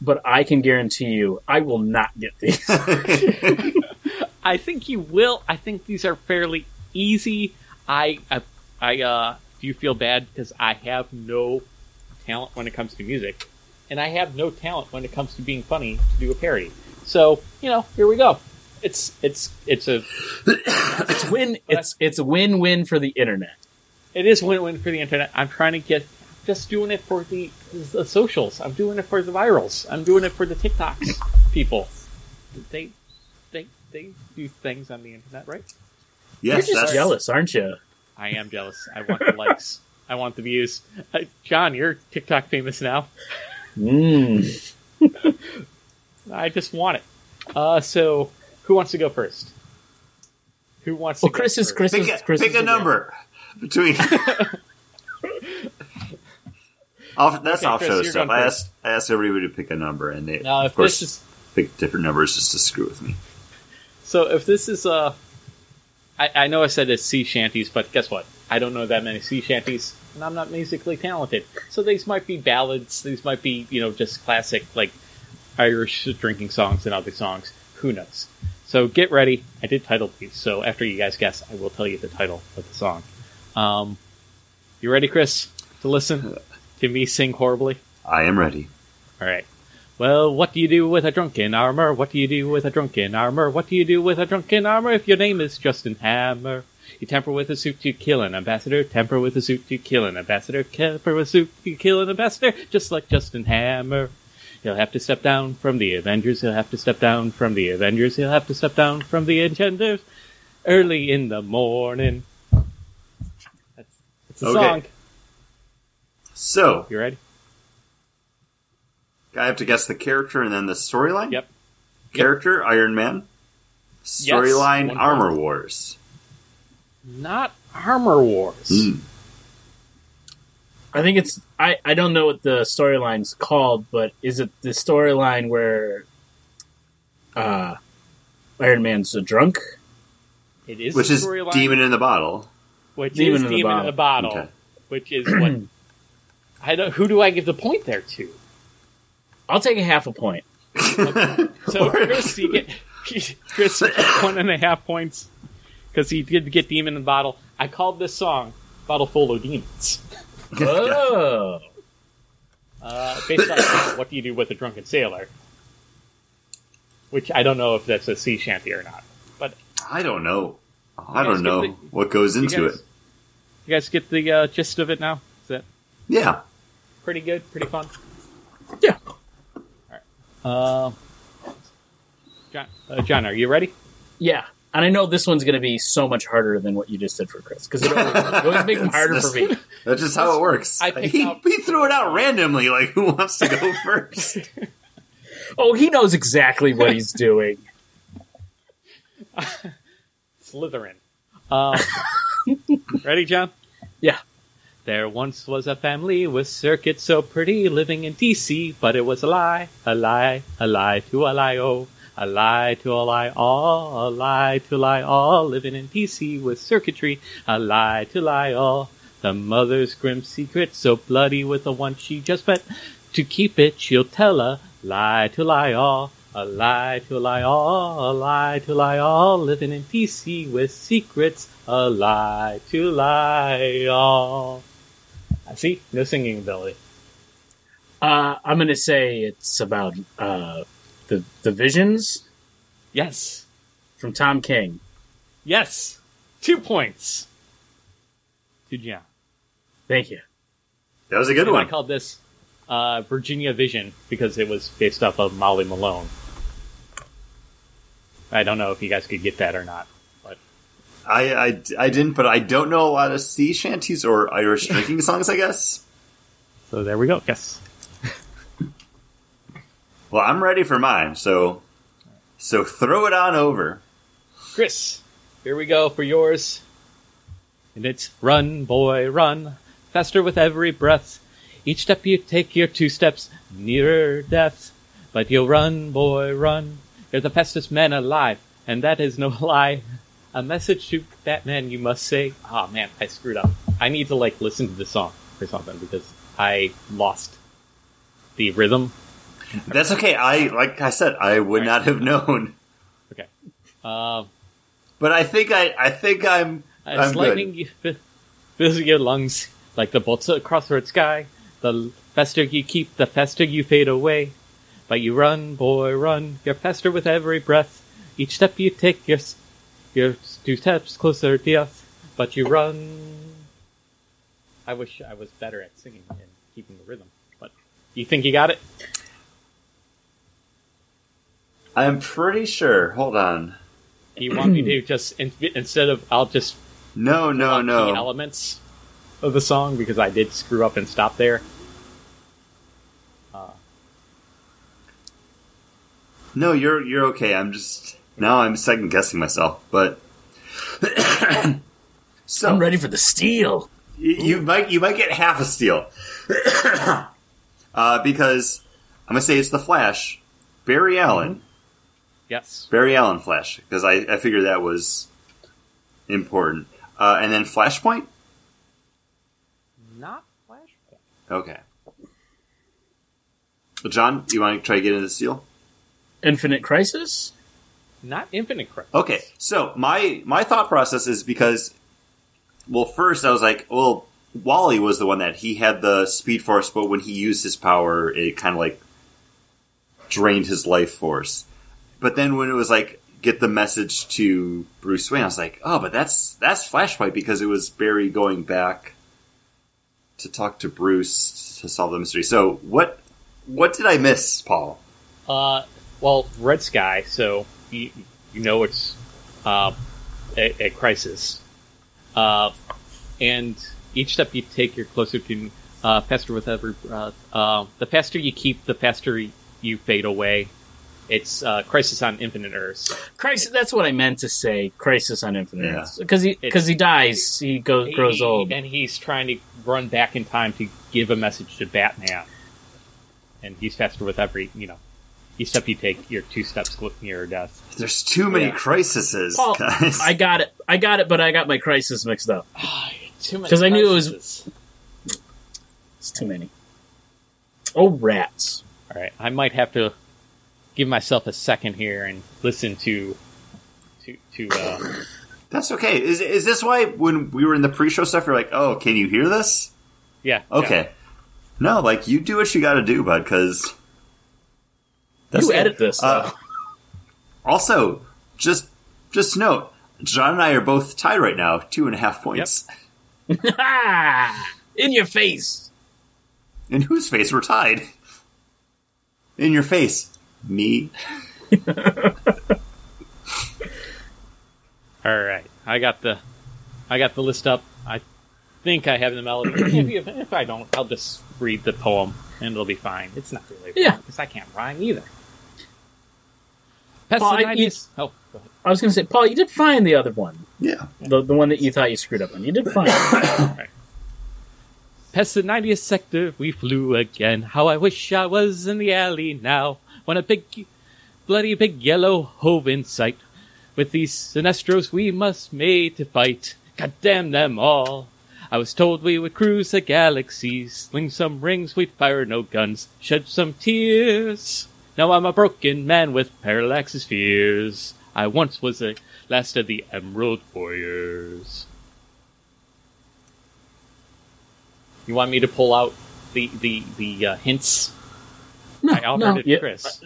but I can guarantee you, I will not get these. (laughs) (laughs) I think you will. I think these are fairly easy. I I, I uh, do feel bad because I have no talent when it comes to music, and I have no talent when it comes to being funny to do a parody. So you know, here we go. It's it's it's a it's win. It's it's a win-win for the internet. it is win win for the internet. I'm trying to get just doing it for the the socials. I'm doing it for the virals. I'm doing it for the TikToks people. They they they do things on the internet, right? yes, You're just that's jealous, aren't you? I am jealous. I want the likes. (laughs) I want the views. Uh, John, you're TikTok famous now. Mm. I just want it. Uh, so, who wants to go first? Who wants to Well, go Chris is first? Chris pick is a, Chris pick is a the number between. (laughs) (laughs) Off, that's Okay, off Chris, show stuff. I asked I asked everybody to pick a number, and they Now, of course is picked different numbers just to screw with me. so, if this is uh, I, I know I said it's sea shanties, but guess what? I don't know that many sea shanties, and I'm not musically talented. So these might be ballads. These might be you know just classic like Irish drinking songs and other songs. Who knows? So get ready. I did title these, so after you guys guess, I will tell you the title of the song. Um, you ready, Chris, to listen to me sing horribly? I am ready. All right. Well, what do you do with a drunken armor? What do you do with a drunken armor? What do you do with a drunken armor if your name is Justin Hammer? You temper with a suit to kill an ambassador. Temper with a suit to kill an ambassador. Temper with a suit to kill an ambassador, just like Justin Hammer. He'll have to step down from the Avengers. He'll have to step down from the Avengers. He'll have to step down from the Enchanters early in the morning. That's, that's a Okay. song. So You ready? I have to guess the character and then the storyline. Yep. Character Iron Man. Storyline one Armor point. Wars. Not Armor Wars. Hmm. I think it's. I I don't know what the storyline's called, but is it the storyline where uh, Iron Man's a drunk? It is Which the is Demon in the Bottle. which Demon is in the Demon in the Bottle, Okay. which is what (clears throat) I don't. Who do I give the point there to? I'll take a half a point. (laughs) So Chris, you get Chris you get one and a half points because he did get Demon in the Bottle. I called this song "Bottle Full of Demons." Oh, (laughs) Uh, based on what do you do with a drunken sailor? Which I don't know if that's a sea shanty or not. But I don't know. I don't know the- what goes you into guys, it. You guys get the uh, gist of it now? Is that Yeah. Pretty good? Pretty fun? yeah. Uh, John, uh, John, are you ready? Yeah, and I know this one's going to be so much harder than what you just did for Chris because it always, it always makes them harder for me. That's just how it works. I picked he, out- he threw it out randomly, like who wants to go (laughs) first? Oh, he knows exactly what he's (laughs) doing. (laughs) Slytherin. Um, ready, John? Yeah. There once was a family with circuits so pretty living in DC, but it was a lie, a lie, a lie to a lie, oh, a lie to a lie, all, a lie to lie, all, living in DC with circuitry, a lie to lie, all. The mother's grim secret, so bloody with the one she just met. To keep it, she'll tell a lie to lie, all. A lie to lie all, a lie to lie all, living in DC with secrets, a lie to lie all. I see, no singing ability. Uh, I'm going to say it's about uh, the the visions Yes, from Tom King. yes, two points to John. Thank you. That was a good And I called this uh, Virginia Vision because it was based off of Molly Malone. I don't know if you guys could get that or not, but I, I, I didn't, but I don't know a lot of sea shanties or Irish drinking songs. I guess. so there we go. Yes. (laughs) Well, I'm ready for mine. So, so throw it on over. Chris, here we go for yours. And it's run, boy, run, faster with every breath. Each step you take, you're two steps nearer death. But you'll run, boy, run. You're the fastest man alive, and that is no (laughs) lie. A message to Batman, you must say. Oh man, I screwed up. I need to like listen to the song or something because I lost the rhythm. That's okay. I like I said, I would not have known. Okay. Um, But I think I, I think I'm, As I'm good. lightning you fills your lungs like the bolts across the sky. The faster you keep, the faster you fade away. But you run, boy, run. You're faster with every breath. Each step you take, you're, you're two steps closer to us, But you run. I wish I was better at singing and keeping the rhythm. But you think you got it? I'm pretty sure. Hold on. Do you want me to (clears throat) just in, instead of I'll just No, no, no. elements of the song because I did screw up and stop there. Uh, No, you're you're okay. I'm just now I'm second guessing myself, but (coughs) so I'm ready for the steal. y- you might you might get half a steal (coughs) uh, because I'm gonna say it's the Flash, Barry Allen, yes. Barry Allen Flash, because I I figured that was important, uh, and then Flashpoint. Not Flashpoint. Okay, John, you want to try to get into the steal? Infinite Crisis? Not Infinite Crisis. Okay, so my my thought process is because, well, first I was like, well, Wally was the one that he had the Speed Force, but when he used his power, it kind of like drained his life force. But then when it was like get the message to Bruce Wayne, I was like, oh, but that's that's Flashpoint because it was Barry going back to talk to Bruce to solve the mystery. So what what did I miss, Paul? Uh, well, Red Sky. So you, you know it's uh, a, a crisis, uh, and each step you take, you're closer to uh, faster with every. breath. uh, the faster you keep, the faster you fade away. It's uh, Crisis on Infinite Earths. Crisis. That's what I meant to say. Crisis on Infinite Yeah. Earths. Because he because he dies, he goes grows old. and he's trying to run back in time to give a message to Batman. And he's faster with every, you know, each step you take, you're two steps cl- nearer death. There's too many Yeah. crises, Paul, guys. I got it. I got it, but I got my crisis mixed up. (sighs) Too many 'Cause I knew it was- It's too many. Oh rats! All right, I might have to give myself a second here and listen to to to. Uh, That's okay. Is is this why when we were in the pre-show stuff, you're like, "Oh, can you hear this?" yeah. Okay. No, like you do what you got to do, bud. Because you edit this. Uh, also, just just note, John and I are both tied right now, two and a half points. (laughs) In your face. In whose face we're tied? In your face, me. (laughs) All right, I got the I got the list up. I think I have the melody. if, you- if I don't, I'll just read the poem and it'll be fine. It's not really Yeah. because I can't rhyme either. Well, I- Pestinitis. Oh, go ahead. I was going to say, Paul, you did find the other one, Yeah. the the one that you thought you screwed up on. You did fine. Past the 90th sector, we flew again. How I wish I was in the alley now. When a big, bloody big yellow hove in sight. With these Sinestros we must made to fight. God damn them all. I was told we would cruise the galaxies, sling some rings, we'd fire no guns, shed some tears. Now I'm a broken man with parallax's fears. I once was the last of the Emerald Warriors. You want me to pull out the the the uh, hints? No, I offered no, it to yeah, Chris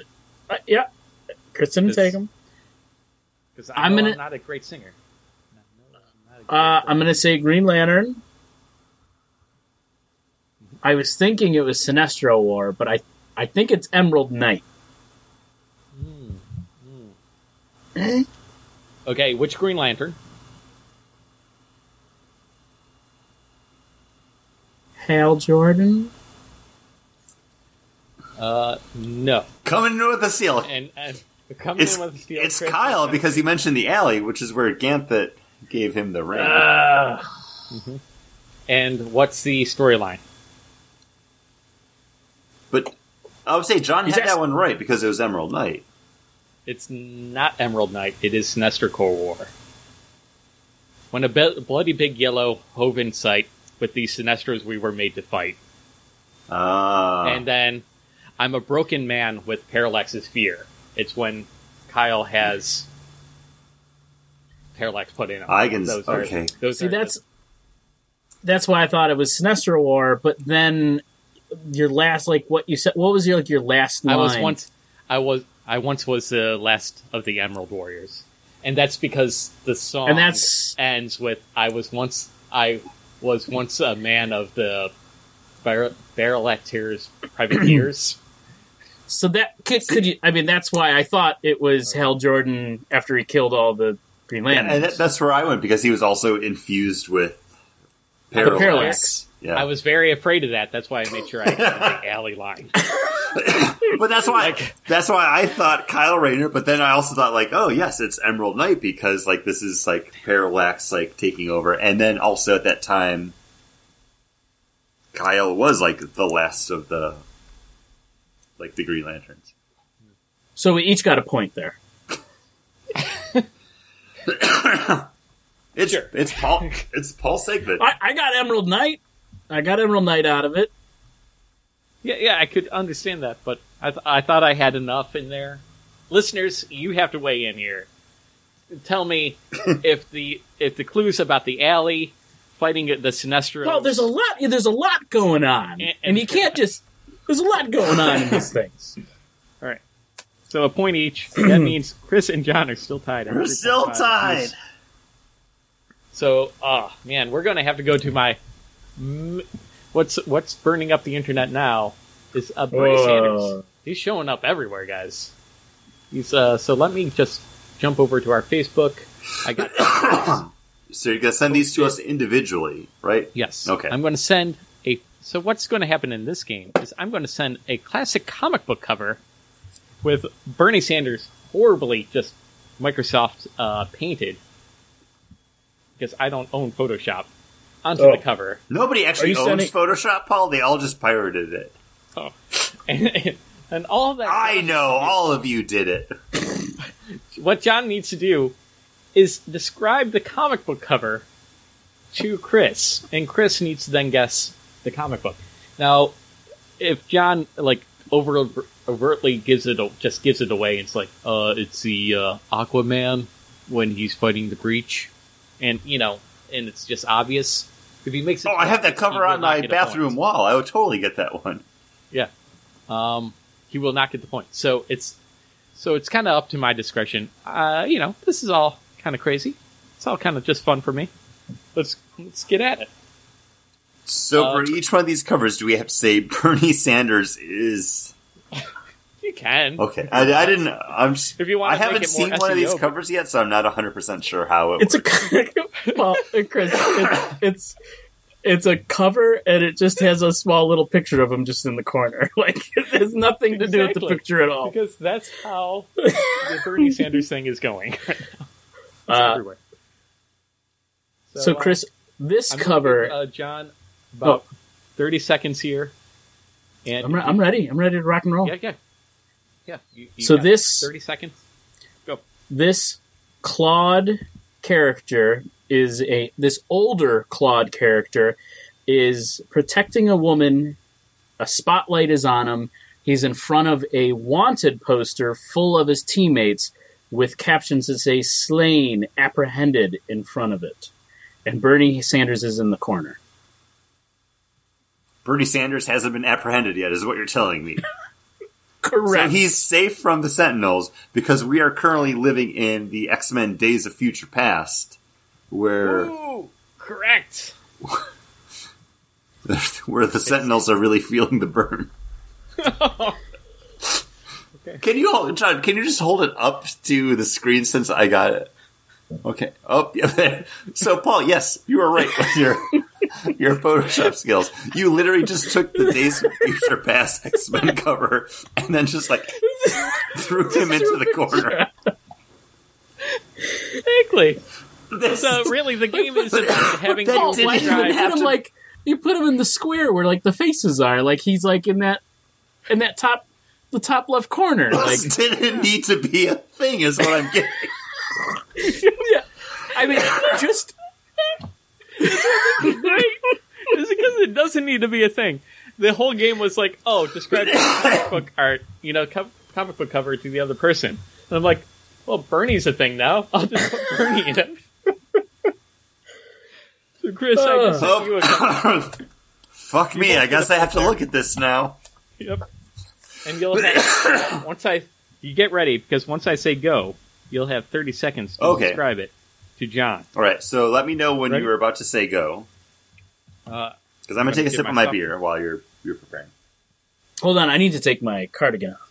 uh, yeah. Chris didn't take them. because I'm I'm, gonna- I'm not a great singer. No, no, I'm not a great Uh, singer. I'm going to say Green Lantern. I was thinking it was Sinestro War, but I I think it's Emerald Knight. Hmm, hmm. (laughs) Okay, which Green Lantern? Hal Jordan. Uh, no. Coming in with a seal. and, and coming It's, in with a steel. it's Chris Kyle is- because he mentioned the alley, which is where Ganthet gave him the ring. Uh, And what's the storyline? but I would say John He's had ask- that one right because it was Emerald Knight. It's not Emerald Knight. It is Sinestro Corps War. When a be- bloody big yellow hove in sight with these Sinestros we were made to fight, Ah. and then I'm a broken man with Parallax's fear. It's when Kyle has Parallax put in him. I can- Those are- okay. those see, are that's that's why I thought it was Sinestro War. But then your last, like what you said, what was your like your last line? I was once I was I once was the last of the Emerald Warriors, and that's because the song And that's- ends with I was once I was once a man of the Bar- Barrelactors privateers. (clears throat) So that could, could you? I mean, that's why I thought it was Hal Jordan after he killed all the Green Yeah, Lanterns. and that, that's where I went because he was also infused with Parallax. Parallax. Yeah. I was very afraid of that. That's why I made sure I had the alley line. (laughs) (coughs) but that's why Like- that's why I thought Kyle Rayner, but then I also thought like, oh yes, it's Emerald Knight because like this is like Parallax like taking over, and then also at that time, Kyle was like the last of the like the Green Lanterns. so we each got a point there. (coughs) It's Sure. it's Paul it's Paul Segment. I, I got Emerald Knight. I got Emerald Knight out of it. Yeah, yeah, I could understand that, but I, th- I thought I had enough in there. Listeners, you have to weigh in here. Tell me (coughs) if the if the clues about the alley fighting the Sinestro. Well, there's a lot. There's a lot going on, And- and you can't just. There's a lot going on in these things. (laughs) All right. So a point each. That (coughs) means Chris and John are still tied. We're still tied. So, ah, man, we're going to have to go to my. m- What's what's burning up the internet now is uh, Bernie Whoa. Sanders. He's showing up everywhere, guys. He's uh. So let me just jump over to our Facebook. I got (coughs) So you're gonna send these to us individually, right? yes. Okay. I'm going to send a. So what's going to happen in this game is I'm going to send a classic comic book cover with Bernie Sanders horribly just Microsoft uh, painted because I don't own Photoshop onto Oh. the cover. Nobody actually owns sending- Photoshop, Paul. They all just pirated it. Oh. (laughs) and, and all of that. I know, all of you did it. (laughs) What John needs to do is describe the comic book cover to Chris, and Chris needs to then guess the comic book. Now, if John like over overtly gives it just gives it away, it's like uh, it's the uh, Aquaman when he's fighting the breach, and you know, and it's just obvious. If he makes it, Oh, I have that cover on my get a point. bathroom wall. I would totally get that one. Yeah. Um, he will not get the point. So it's so it's kind of up to my discretion. Uh, you know, this is all kind of crazy. It's all kind of just fun for me. Let's let's get at it. So Uh, for each one of these covers, do we have to say Bernie Sanders is can. okay? I, I didn't. I'm. Just, If you want I haven't it more seen one of these SEO. covers yet, so I'm not 100 percent sure how it It's works. a (laughs) well, Chris. It's, it's it's a cover, and it just has a small little picture of him just in the corner. (laughs) Like it has nothing to do with the picture at all. because that's how (laughs) the Bernie Sanders thing is going right now. It's Uh, everywhere. So, uh, Chris, this I'm cover. give, uh, John, about thirty seconds here, and I'm, re- I'm ready. I'm ready to rock and roll. yeah, yeah, yeah. You, you So this- thirty seconds. Go. This clawed character is a this older clawed character is protecting a woman. A spotlight is on him. He's in front of a wanted poster full of his teammates with captions that say slain, apprehended in front of it. And Bernie Sanders is in the corner. Bernie Sanders hasn't been apprehended yet, is what you're telling me. (laughs) So Correct. he's safe from the Sentinels because we are currently living in the X Men Days of Future Past, where Ooh, correct. (laughs) where the Sentinels are really feeling the burn. Okay. (laughs) Can you hold, John? Can you just hold it up to the screen since I got it? Okay. Oh, (laughs) yeah. So, Paul, yes, you were right with your (laughs) your Photoshop skills. You literally just took the Days of Future Past X Men cover and then just like threw him into the corner. Exactly. This So really, the game is about (laughs) having That you didn't even you have put him to- like you put him in the square where like the faces are? Like he's like in that in that top the top left corner. Like didn't need to be a thing, is what I'm getting. (laughs) yeah. I mean, just right? It's because it doesn't need to be a thing. The whole game was like, oh, describe comic (coughs) book art, you know, co- comic book cover to the other person. And I'm like, well, Bernie's a thing now. I'll just put Bernie in it. (laughs) so, Chris, I just uh, sent you a copy. Oh. Fuck me, I guess I have to look at this now. Yep. And you'll have (coughs) once I you get ready because once I say go, you'll have 30 seconds to Okay. describe it to John. Alright, so let me know when Ready? you were about to say go. Uh, Because I'm gonna take a sip of my stuff. beer while you're you're preparing. hold on. I need to take my cardigan off.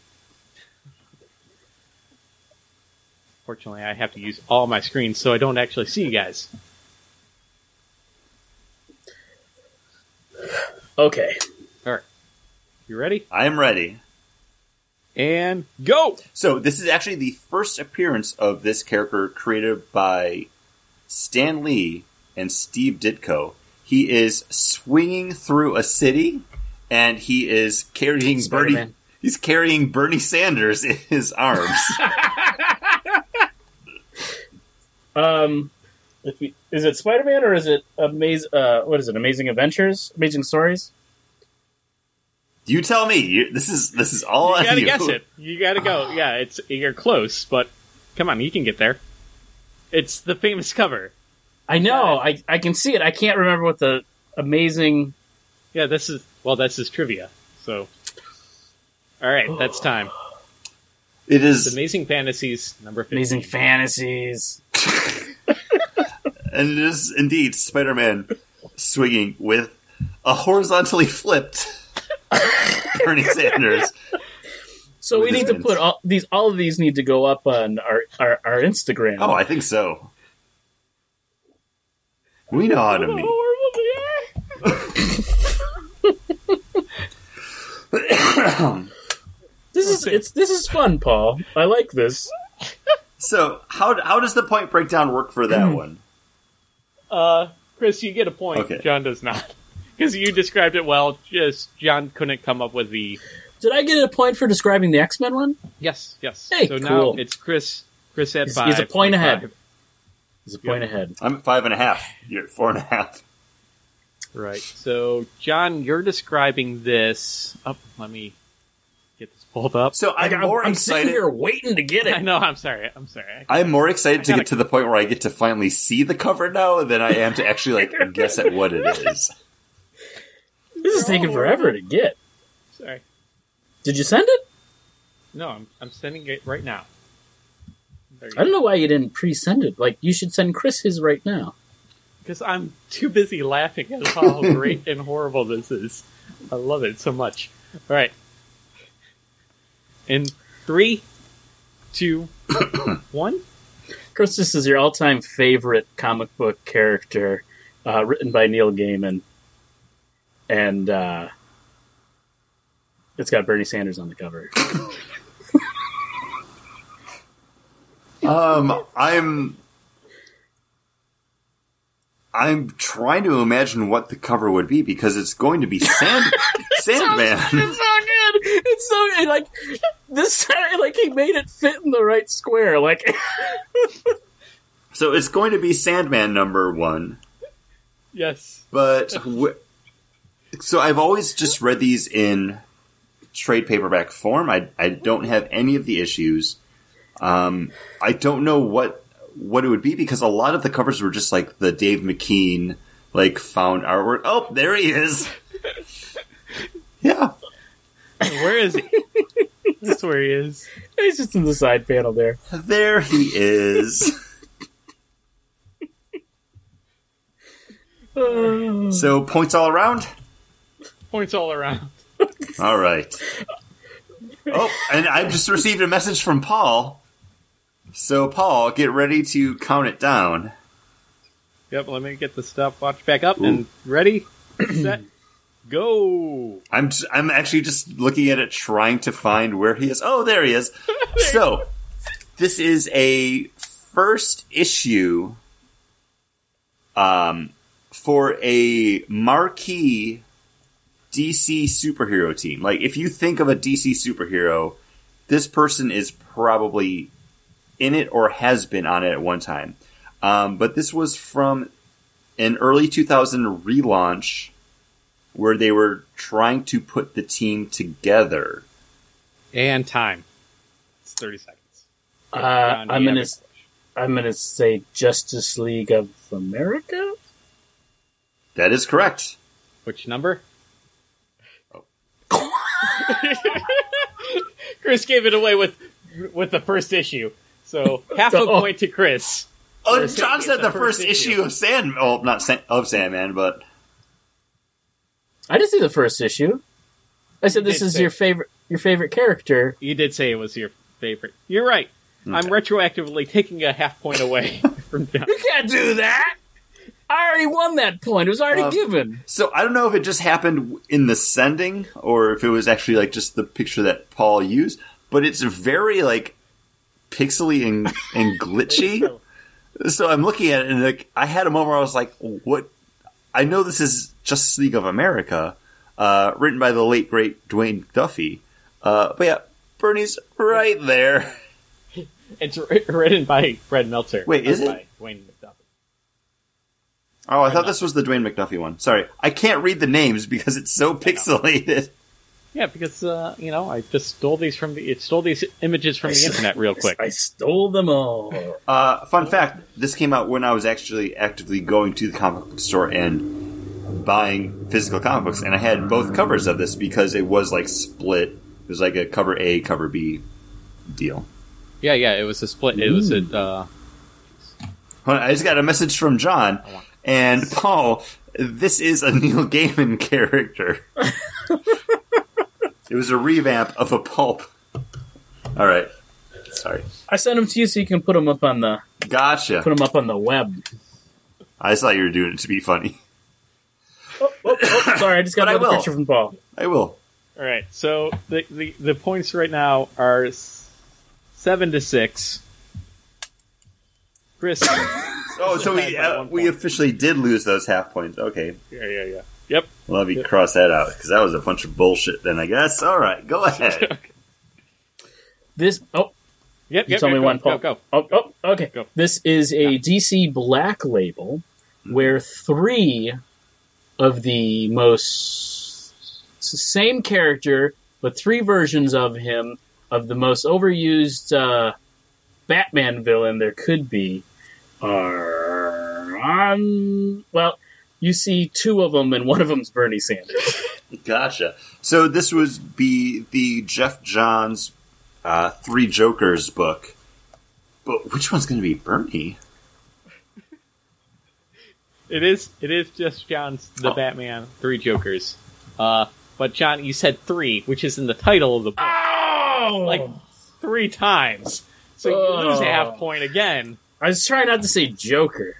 fortunately, I have to use all my screens so I don't actually see you guys. Okay. All right, you ready? I am ready. And go. So this is actually the first appearance of this character created by Stan Lee and Steve Ditko. He is swinging through a city, and he is carrying Bernie. Spider-Man. He's carrying Bernie Sanders in his arms. (laughs) Um, if we, is it Spider Man or is it amazing? Uh, what is it? Amazing Adventures, Amazing Stories. you tell me. You, this is this is all You on gotta you. guess it. You gotta go. Yeah, it's you're close, but come on, you can get there. It's the famous cover. I know. I I can see it. I can't remember what the amazing. Yeah, this is well, this is trivia. So, all right, (gasps) that's time. It It's Amazing Fantasies number 15. Amazing fantasies. (laughs) and it is indeed Spider-Man swinging with a horizontally flipped (laughs) Bernie Sanders. So we need to put all these. All of these need to go up on our our, our Instagram. Oh, I think so. We know how to meet. this is it's this is fun, Paul. I like this. So how how does the point breakdown work for that (clears throat) one? Uh, Chris, you get a point. Okay. John does not. (laughs) Because you described it well, just John couldn't come up with the. Did I get a point for describing the X Men one? Yes, yes. Hey, so now cool. it's Chris. Chris at He's, five. he's a point ahead. five. He's a point ahead. I'm at five and a half. You're at four and a half. Right. So, John, you're describing this. Up, let me get this pulled up. So I'm Like, more I'm sitting excited. here waiting to get it. I know. I'm sorry. I'm sorry. I- I'm more excited to I get to the point where I get to finally see the cover now than I am to actually like (laughs) guess at what it is. This is taking forever to get. Sorry. Did you send it? No, I'm, I'm sending it right now. I don't know why you didn't pre-send it. Like you should send Chris his right now. Because I'm too busy laughing at how (laughs) great and horrible this is. I love it so much. All right. In three, two, (coughs) one. Chris, this is your all-time favorite comic book character, uh, written by Neil Gaiman, and uh, it's got Bernie Sanders on the cover. (laughs) Um, I'm I'm trying to imagine what the cover would be because it's going to be Sand (laughs) Sandman. (laughs) It's so good. It's so good. Like this, like he made it fit in the right square. Like so it's going to be Sandman number one. Yes. But so I've always just read these in trade paperback form. I I don't have any of the issues. Um, I don't know what what it would be because a lot of the covers were just like the Dave McKean like found artwork. Oh, there he is. (laughs) yeah. Where is he? That's where he is. he's just in the side panel there. There he is. (laughs) so points all around. Points all around. All right. Oh, and I just received a message from Paul. So Paul, get ready to count it down. Yep. Let me get the stopwatch back up and ready, (clears throat) set, go. I'm j- I'm actually just looking at it, trying to find where he is. Oh, there he is. (laughs) so, this is a first issue, um, for a marquee DC superhero team. Like, if you think of a DC superhero, this person is probably in it or has been on it at one time. Um, but this was from an early 2000 relaunch where they were trying to put the team together. And time. It's thirty seconds. Uh, I'm gonna have s- I'm gonna say Justice League of America. That is correct. Which number? (laughs) Chris gave it away with with the first issue. So half a (laughs) Oh. point to Chris. Oh, John it's said the the first, first issue issue. of Sand. Oh, not Sand, of Sandman, but I didn't see the first issue. I said You this is say- your favorite your favorite character. You did say it was your favorite. You're right. I'm retroactively taking a half point away (laughs) from John. You can't do that. I already won that point. It was already Um, given. so I don't know if it just happened in the sending or if it was actually like just the picture that Paul used, but it's very like pixely and, and (laughs) glitchy. So I'm looking at it and like I had a moment where I was like, "What?" I know this is Justice League of America, uh, written by the late great Dwayne Duffy. Uh, but yeah, Bernie's right there. (laughs) It's written by Brad Meltzer. Wait, is not it? By Wayne McDuffie. Oh, I thought this was the Dwayne McDuffie one. Sorry, I can't read the names because it's so (laughs) pixelated. Yeah, because uh, you know I just stole these from the it stole these images from the internet real (laughs) quick. I stole them all. (laughs) Uh, fun fact: This came out when I was actually actively going to the comic book store and buying physical comic books, and I had both covers of this because it was like split. It was like a cover A, cover B deal. Yeah, yeah, it was a split. It was a uh, I just got a message from John and Paul. This is a (laughs) Neil Gaiman character. (laughs) it was a revamp of a pulp. All right, sorry, I sent them to you so you can put them up on the gotcha. put them up on the web. I thought you were doing it to be funny. Oh, oh, oh, sorry, I just got (laughs) But I another picture from Paul. I will. all right. So the, the the points right now are seven to six. Chris. (laughs) Oh, so we uh, we officially did lose those half points. Okay, yeah, yeah, yeah. Yep. well, let me Yep. cross that out because that was a bunch of bullshit. Then I guess. All right, go (laughs) ahead. This oh Yep. You yep, tell yep, me go, one, go, Paul. go. Oh, oh, okay. Go. This is a DC Black label where three of the most it's the same character, but three versions of him of the most overused uh, Batman villain there could be are on. Well, you see two of them, and one of them's Bernie Sanders. (laughs) Gotcha. So this would be the Geoff Johns uh, Three Jokers book. But which one's going to be Bernie? It is. It is just John's the Oh. Batman three Jokers. Uh, but John, you said three, which is in the title of the book, Oh, like three times. So you Oh. lose a half point again. I was trying not to say Joker.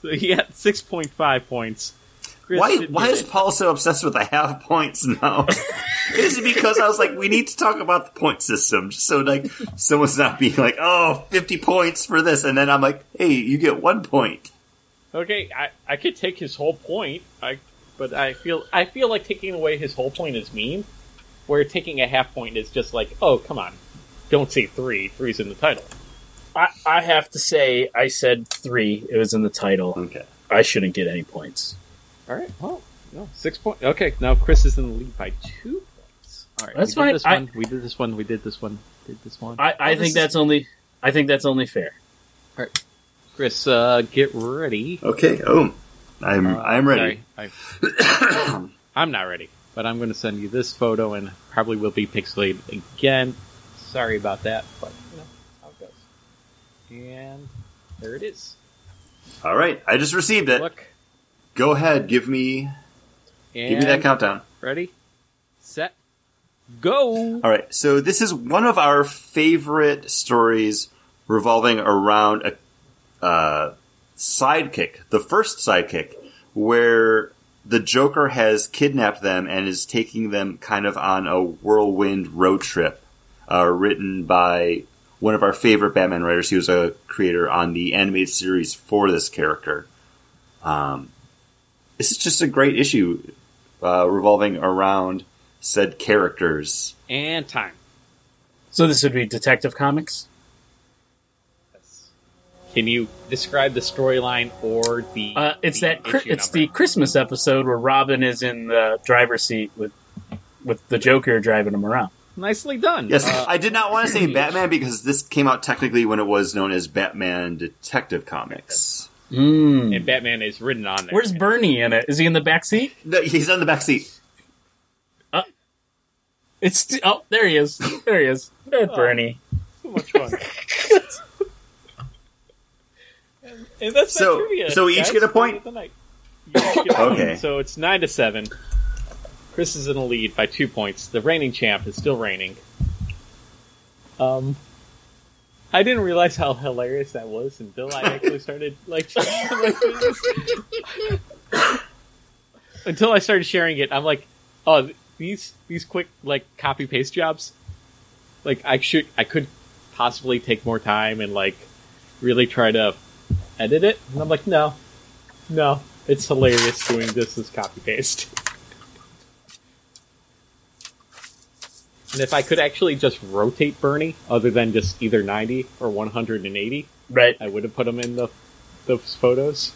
So you got six point five points. Chris Why why is it. Paul so obsessed with the half points now? (laughs) (laughs) is it because I was like, we need to talk about the point system, just so like someone's not being like, oh, 50 points for this, and then I'm like, hey, you get one point. Okay, I, I could take his whole point. I but I feel I feel like taking away his whole point is mean. Where taking a half point is just like, oh come on, don't say three. Three's in the title. I, I have to say, I said three. It was in the title. Okay. I shouldn't get any points. All right. Well, no six point. Okay, now Chris is in the lead by two points. All right, That's we did fine. This I- one, we did this one. We did this one. Did this one. I, I Oh, this think is- that's only. I think that's only fair. All right. Chris, uh, get ready. Okay. Oh, I'm Uh, I'm ready. I, (coughs) I'm not ready, but I'm going to send you this photo, and probably will be pixelated again. Sorry about that, but you know how it goes. And there it is. All right, I just received it. Look. Go ahead, give me And give me that countdown. Ready, set, go. All right, so this is one of our favorite stories revolving around a uh, sidekick, the first sidekick, where the Joker has kidnapped them and is taking them kind of on a whirlwind road trip, uh, written by one of our favorite Batman writers. He was a creator on the animated series for this character. Um, this is just a great issue uh, revolving around said characters. And time. So this would be Detective Comics. Yes. Can you describe the storyline or the? Uh, it's the that. Cri- issue it's number? the Christmas episode where Robin is in the driver's seat with with the Joker driving him around. Nicely done. Yes, Uh, I did not want to say Batman because this came out technically when it was known as Batman Detective Comics. Mm. and Batman is written on there. Where's Bernie in it? Is he in the back seat? No, he's on the back seat. It's st- oh, there he is. There he is. There's (laughs) Oh. Bernie. so much fun? and, (laughs) and that's So- trivia. so we each guys. get a point? Of the each get a point. Okay. So it's nine to seven. Chris is in the lead by two points. The reigning champ is still reigning. Um, I didn't realize how hilarious that was until I actually (laughs) started like (laughs) until I started sharing it. I'm like, oh, these these quick like copy paste jobs. Like I should I could possibly take more time and like really try to edit it. And I'm like, no, no, it's hilarious doing this as copy paste. And if I could actually just rotate Bernie, other than just either 90 or 180, Right. I would have put him in the those photos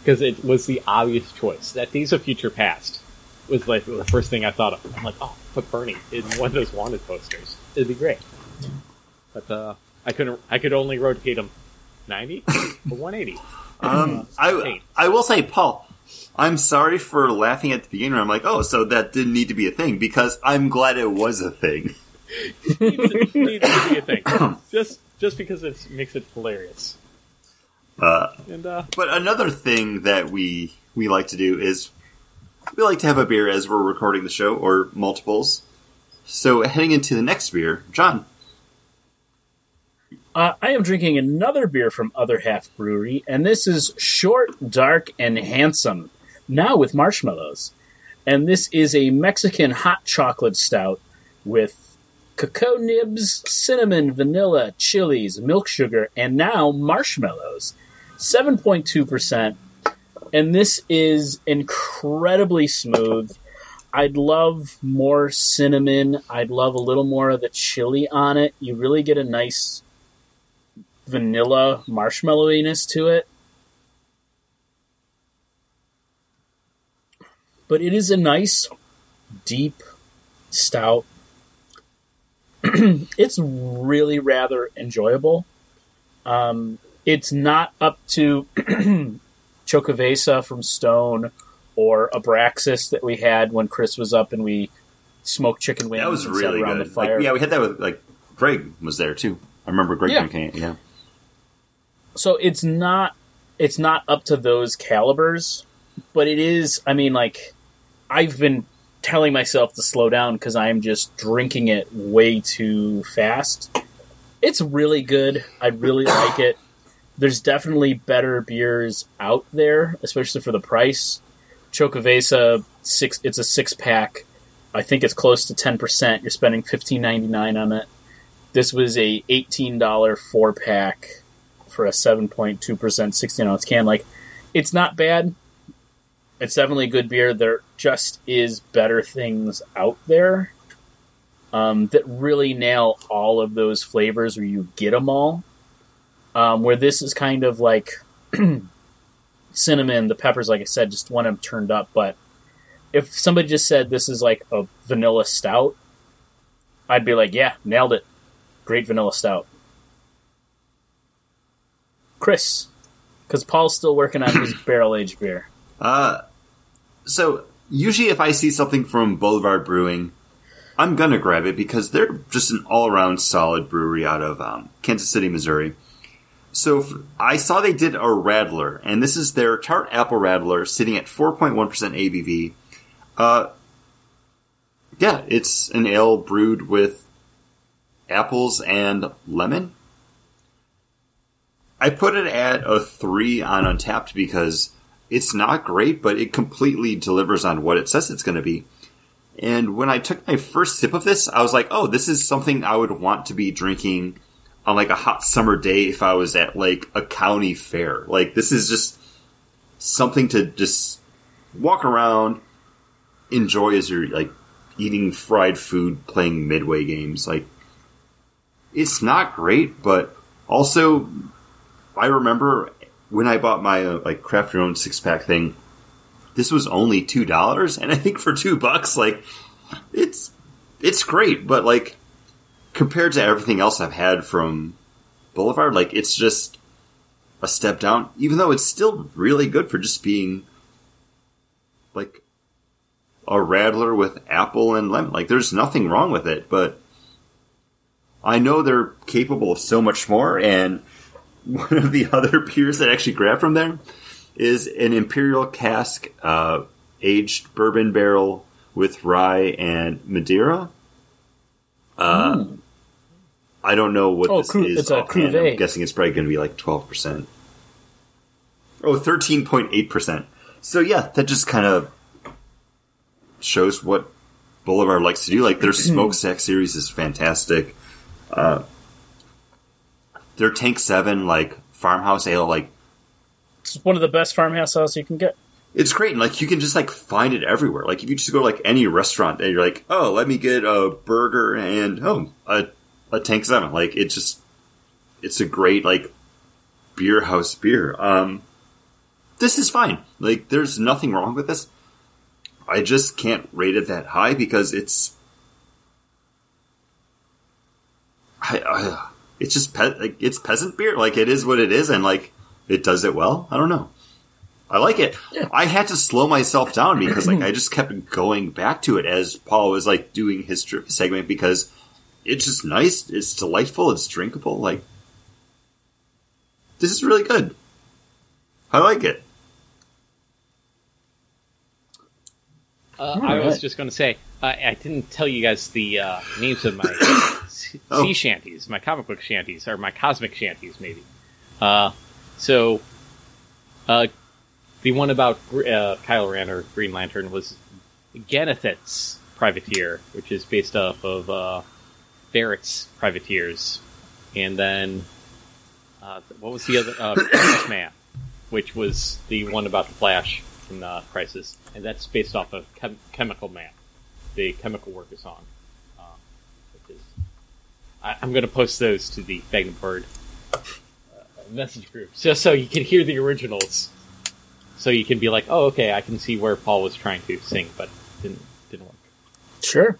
because it was the obvious choice. That Days of Future Past was like the first thing I thought of. I'm like, oh, put Bernie in one of those wanted posters. It'd be great. But uh, I couldn't. I could only rotate him 90 or 180. Um, I I will say, Paul, I'm sorry for laughing at the beginning. I'm like, oh, so that didn't need to be a thing because I'm glad it was a thing. needs, to, needs to be a thing. (laughs) Just just because it makes it hilarious. Uh, And uh, but another thing that we we like to do is we like to have a beer as we're recording the show or multiples. So heading into the next beer, John. Uh, I am drinking another beer from Other Half Brewery, and this is Short, Dark, and Handsome, now with marshmallows. And this is a Mexican hot chocolate stout with cocoa nibs, cinnamon, vanilla, chilies, milk sugar, and now marshmallows. 7.2%. And this is incredibly smooth. I'd love more cinnamon. I'd love a little more of the chili on it. You really get a nice vanilla marshmallowiness to it. But it is a nice, deep, stout. (clears throat) it's really rather enjoyable. Um, it's not up to (clears throat) Xocoveza from Stone or Abraxas that we had when Chris was up and we smoked chicken wings That was and sat really around good. the fire. Like, yeah, we had that with like Greg was there too. I remember Greg Yeah. drinking it. Yeah. So it's not it's not up to those calibers but it is i mean like i've been telling myself to slow down because i'm just drinking it way too fast. It's really good. I really (coughs) like it. There's definitely better beers out there especially for the price. Xocoveza six it's a six pack i think it's close to 10% you're spending 15.99 on it. This was a $18 four pack for a 7.2% 16 ounce can. Like, it's not bad. It's definitely good beer. There just is better things out there um, that really nail all of those flavors where you get them all. Um, where this is kind of like (clears throat) cinnamon, the peppers, like I said, just want them turned up. But if somebody just said this is like a vanilla stout, I'd be like, yeah, nailed it. Great vanilla stout. Chris, because Paul's still working on his (clears throat) barrel aged beer. Uh, so usually if I see something from Boulevard Brewing, I'm gonna grab it because they're just an all around solid brewery out of um, Kansas City, Missouri. So f- I saw they did a Radler, and this is their tart apple Radler, sitting at 4.1% ABV. Uh, yeah, it's an ale brewed with apples and lemon. I put it at a three on Untappd because it's not great, but it completely delivers on what it says it's going to be. And when I took my first sip of this, I was like, oh, this is something I would want to be drinking on like a hot summer day if I was at like a county fair. Like this is just something to just walk around, enjoy as you're like eating fried food, playing midway games. Like it's not great, but also I remember when I bought my uh, like craft your own six pack thing. This was only two dollars, and I think for two bucks, like it's it's great, but like compared to everything else I've had from Boulevard, like it's just a step down. Even though it's still really good for just being like a radler with apple and lemon. Like there's nothing wrong with it, but I know they're capable of so much more. And (laughs) one of the other beers that I actually grabbed from there is an imperial cask uh, aged bourbon barrel with rye and Madeira. Uh, I don't know what Oh, this cru- is. it's a. I'm guessing it's probably going to be like 12%. Oh, 13.8%. So yeah, that just kind of shows what Boulevard likes to do. Like their (clears throat) smokestack series is fantastic. Uh, their Tank Seven, like farmhouse ale, like It's one of the best farmhouse ales you can get. it's great. And like you can just like find it everywhere. Like if you just go to like any restaurant and you're like, oh, let me get a burger and oh, a a Tank Seven. Like it just, it's a great like beer house beer. Um, this is fine. Like there's nothing wrong with this. I just can't rate it that high because it's. I, I, it's just pe- like it's peasant beer. Like it is what it is, and like it does it well. I don't know. I like it. I had to slow myself down because like I just kept going back to it as Paul was like doing his trivia segment because it's just nice. It's delightful. It's drinkable. Like this is really good. I like it. Uh, I was just going to say, uh, I didn't tell you guys the uh, names of my (coughs) sea Oh. sea shanties, my comic book shanties, or my cosmic shanties, maybe. Uh, so, uh, the one about uh, Kyle Rayner or Green Lantern was Ganthet's Privateer, which is based off of uh, Barrett's Privateers. And then, uh, what was the other? Uh, (coughs) Crisis Man, which was the one about the Flash from uh, Crisis. And that's based off of Chem- Chemical Man, the Chemical Worker song. Which is, I, I'm going to post those to the Magnum Bird uh, message group, just so you can hear the originals. So you can be like, oh, okay, I can see where Paul was trying to sing, but didn't didn't work. Sure.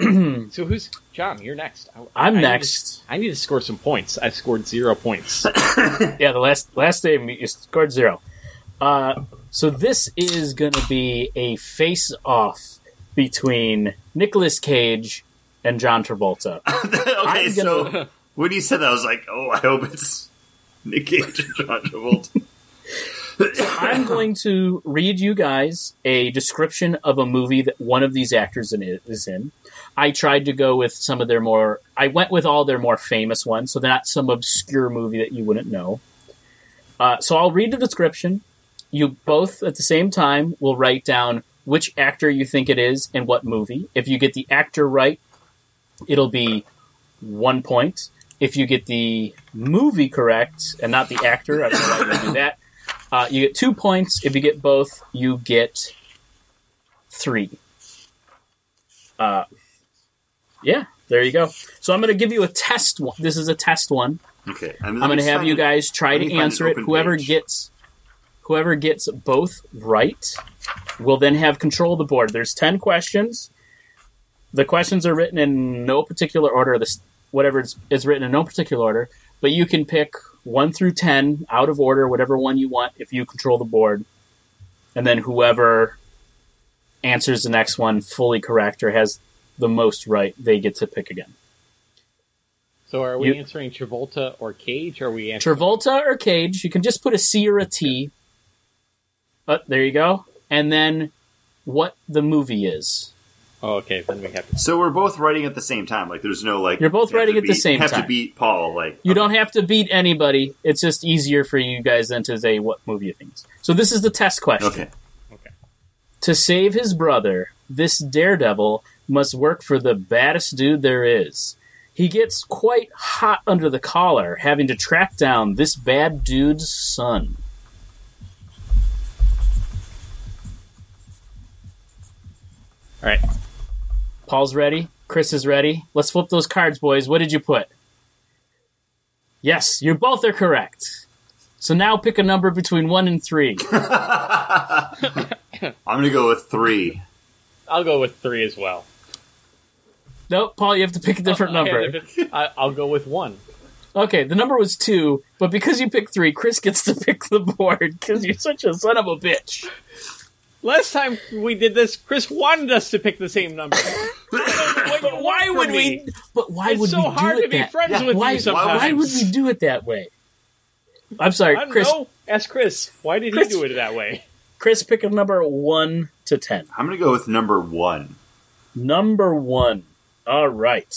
(clears throat) So who's John? You're next. I, I'm I need to- next. I need to score some points. I scored zero points. (coughs) Yeah, the last last game you scored zero. Uh, so this is going to be a face off between Nicolas Cage and John Travolta. (laughs) okay, I'm so when you said that, I was like, oh, I hope it's Nick Cage and John Travolta. (laughs) I'm going to read you guys a description of a movie that one of these actors in is in. I tried to go with some of their more. I went with all their more famous ones, so not some obscure movie that you wouldn't know. Uh, so I'll read the description. You both at the same time will write down which actor you think it is and what movie. If you get the actor right, it'll be one point. If you get the movie correct and not the actor, I don't know why you would do that. Uh, you get two points. If you get both, you get three. Uh, yeah, there you go. So I'm going to give you a test one. This is a test one. Okay, I'm going to have you guys try to answer it. Whoever page. gets whoever gets both right will then have control of the board. There's 10 questions. The questions are written in no particular order. This whatever is, is written in no particular order, but you can pick 1 through 10 out of order, whatever one you want if you control the board. And then whoever answers the next one fully correct or has the most right, they get to pick again. so are we You- answering Travolta or Cage? Or are we answering Travolta or Cage. You can just put a C or a T. Uh, there you go. And then what the movie is. Oh, okay. Then we have to. So we're both writing at the same time. Like there's no like You're both you writing to at the beat- same have time. to beat Paul. Like You don't have to beat anybody. It's just easier for you guys than to say what movie you think. So this is the test question. Okay. Okay. To save his brother, this daredevil must work for the baddest dude there is. He gets quite hot under the collar, having to track down this bad dude's son. All right. Paul's ready. Chris is ready. Let's flip those cards, boys. What did you put? Yes, you both are correct. So now pick a number between one and three. (laughs) (laughs) I'm gonna go with three. I'll go with three as well. nope, Paul, you have to pick a different uh, Okay, number. I, I'll go with one. Okay, the number was two, but because you picked three, Chris gets to (laughs) pick the board because you're such a son of a bitch. Last time we did this, Chris wanted us to pick the same number. (laughs) But why would we? But why It's would so we do hard it to be that? friends Yeah, with why, you sometimes. why would we do it that way? I'm sorry, I don't Chris. know. Ask Chris. Why did Chris- he do it that way? Chris, pick a number one to ten. I'm gonna go with number one. Number one. All right.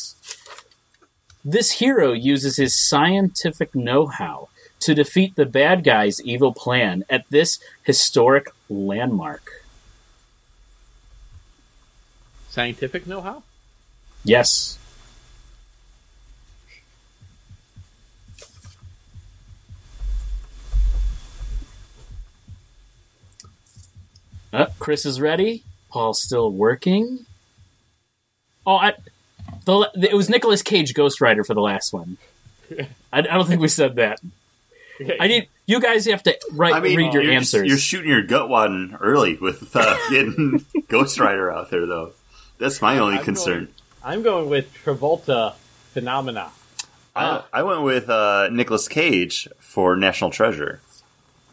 This hero uses his scientific know-how to defeat the bad guy's evil plan at this historic landmark. Scientific know-how. Yes. Uh, Chris is ready. Paul's still working. Oh, I, the, it was Nicolas Cage Ghost Rider for the last one. (laughs) I, I don't think we said that. I need you guys have to write I mean, read your you're, answers. you're shooting your gut wad early with uh, (laughs) getting Ghost Rider out there, though. That's my only I'm concern. I'm going with Travolta Phenomenon. I, I went with uh, Nicolas Cage for National Treasure.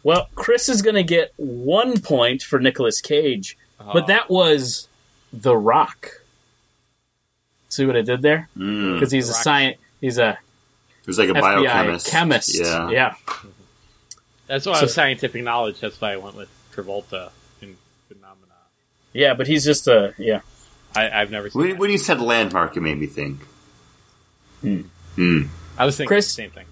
Well, Chris is going to get one point for Nicolas Cage, but that was The Rock. See what I did there? Mm. Because he's a Rock. science, he's a It was like a FBI biochemist. chemist. Yeah. yeah. That's why So- I was scientific knowledge. That's why I went with Travolta in Phenomenon. Yeah, but he's just a yeah. I, I've never seen. When, that. when you said landmark, it made me think. Hmm. Hmm. I was thinking Chris- the same thing.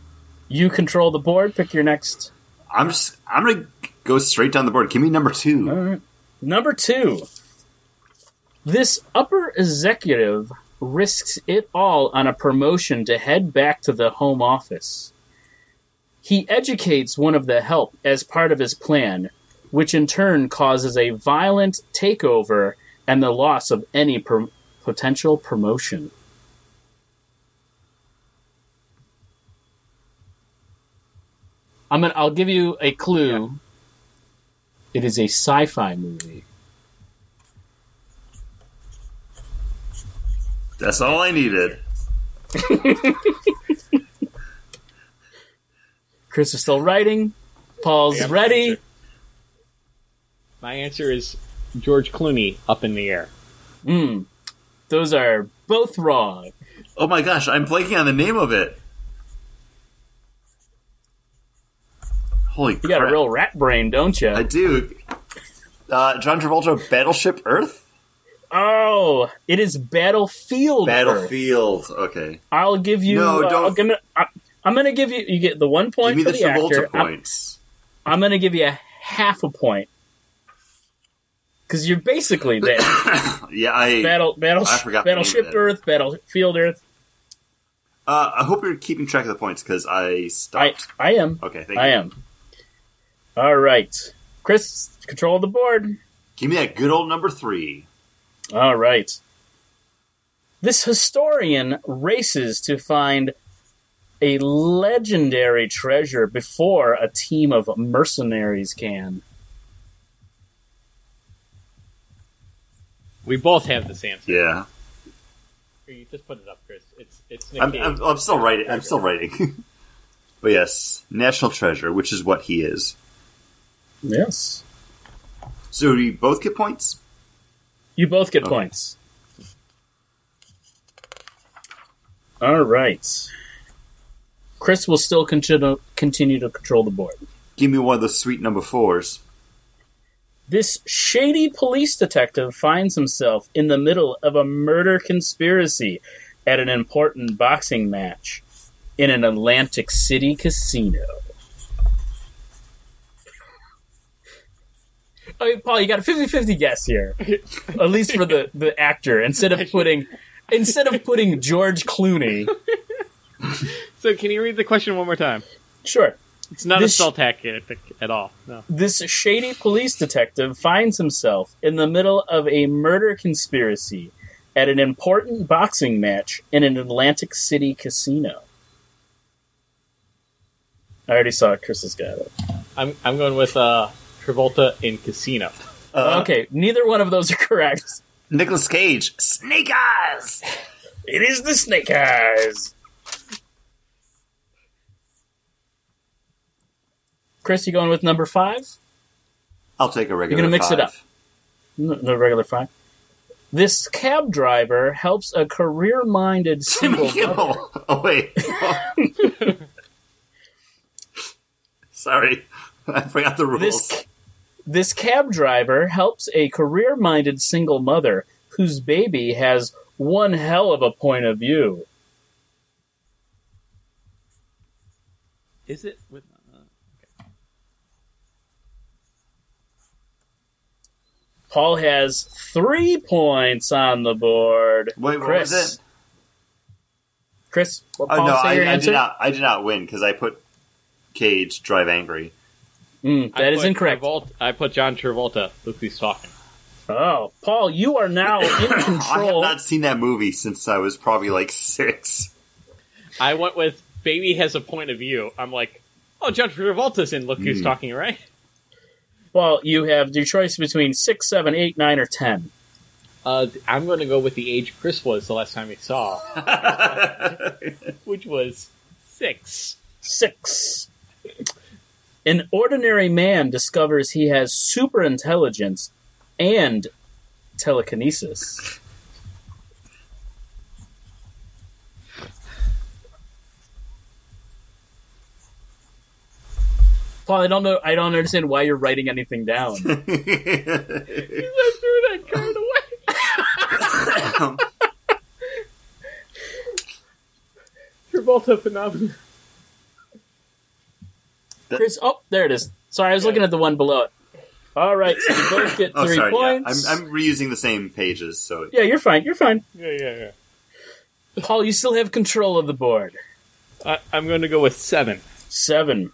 You control the board. Pick your next. I'm just. I'm gonna go straight down the board. Give me number two. All right. Number two. This upper executive risks it all on a promotion to head back to the home office. He educates one of the help as part of his plan, which in turn causes a violent takeover and the loss of any prom- potential promotion. I'm gonna, I'll give you a clue. It is a sci-fi movie. That's all I needed. (laughs) Chris is still writing. Paul's Yeah. ready. My answer is George Clooney up in the air. Mm. Those are both wrong. Oh my gosh, I'm blanking on the name of it. Holy You got a real rat brain, don't you? I do. Uh, John Travolta, Battleship Earth? Oh, it is Battlefield. Earth. Battlefield. Okay. I'll give you. No, uh, don't- I'm gonna. I, I'm gonna give you. You get the one Give point me for the the, actor. Travolta I'm. I'm gonna give you a half a point because you're basically there. (coughs) yeah, I. Battle, battle, I forgot Battleship. Earth, Battlefield Earth. Uh, I hope you're keeping track of the points because I I, stopped. I am. okay, thank I you. am. All right, Chris, control the board. Give me that good old number three. All right. This historian races to find a legendary treasure before a team of mercenaries can. We both have this answer. Yeah, Here, You just put it up, Chris. It's it's Nick I'm, I'm, I'm still writing. I'm still writing. (laughs) but yes, National Treasure, which is what he is. Yes. So do you both get points? You both get Okay. points. All right. Chris will still continue continue to control the board. Give me one of the sweet number fours. This shady police detective finds himself in the middle of a murder conspiracy at an important boxing match in an Atlantic City casino. Okay, Paul, you got a 50-50 guess here. (laughs) At least for the, the actor. Instead of putting instead of putting George Clooney. (laughs) So, can you read the question one more time? Sure. It's not This- a spell tactic at all. No. This shady police detective finds himself in the middle of a murder conspiracy at an important boxing match in an Atlantic City casino. I already saw it. Chris has got it. I'm I'm going with uh, Travolta in Casino. Uh, okay, neither one of those are correct. Nicolas Cage, Snake Eyes. It is the Snake Eyes. Chris, you going with number five? I'll take a regular. You're gonna mix it up. No, no regular five. This cab driver helps a career-minded single Jimmy mother. (laughs) Oh wait. (laughs) Sorry, I forgot the rules. This this cab driver helps a career-minded single mother whose baby has one hell of a point of view. Is it with? Uh, Paul has three points on the board. Wait, what Chris. was it? Chris, what Oh Paul no, say I, your I answer? did not. I did not win because I put Cage Drive Angry. Mm, I that is put incorrect. Travolta, I put John Travolta. Look who's talking. Oh, Paul, you are now in control. (coughs) I have not seen that movie since I was probably like six. I went with Baby has a point of view. I'm like, oh, John Travolta's in Look Who's Hmm. Talking, right? Well, you have your choice between six, seven, eight, nine, or ten. Uh, I'm going to go with the age Chris was the last time he saw, (laughs) which was six. Six. An ordinary man discovers he has super intelligence and telekinesis. Paul, I don't know. I don't understand why you're writing anything down. (laughs) I threw that card away. (laughs) Travolta phenomenon. Chris, oh, there it is. Sorry, I was looking at the one below it. All right, so you both get (laughs) oh, three sorry. Yeah. points. I'm, I'm reusing the same pages, so yeah, you're fine. You're fine. Yeah, yeah, yeah. Paul, you still have control of the board. I, I'm going to go with seven. Seven.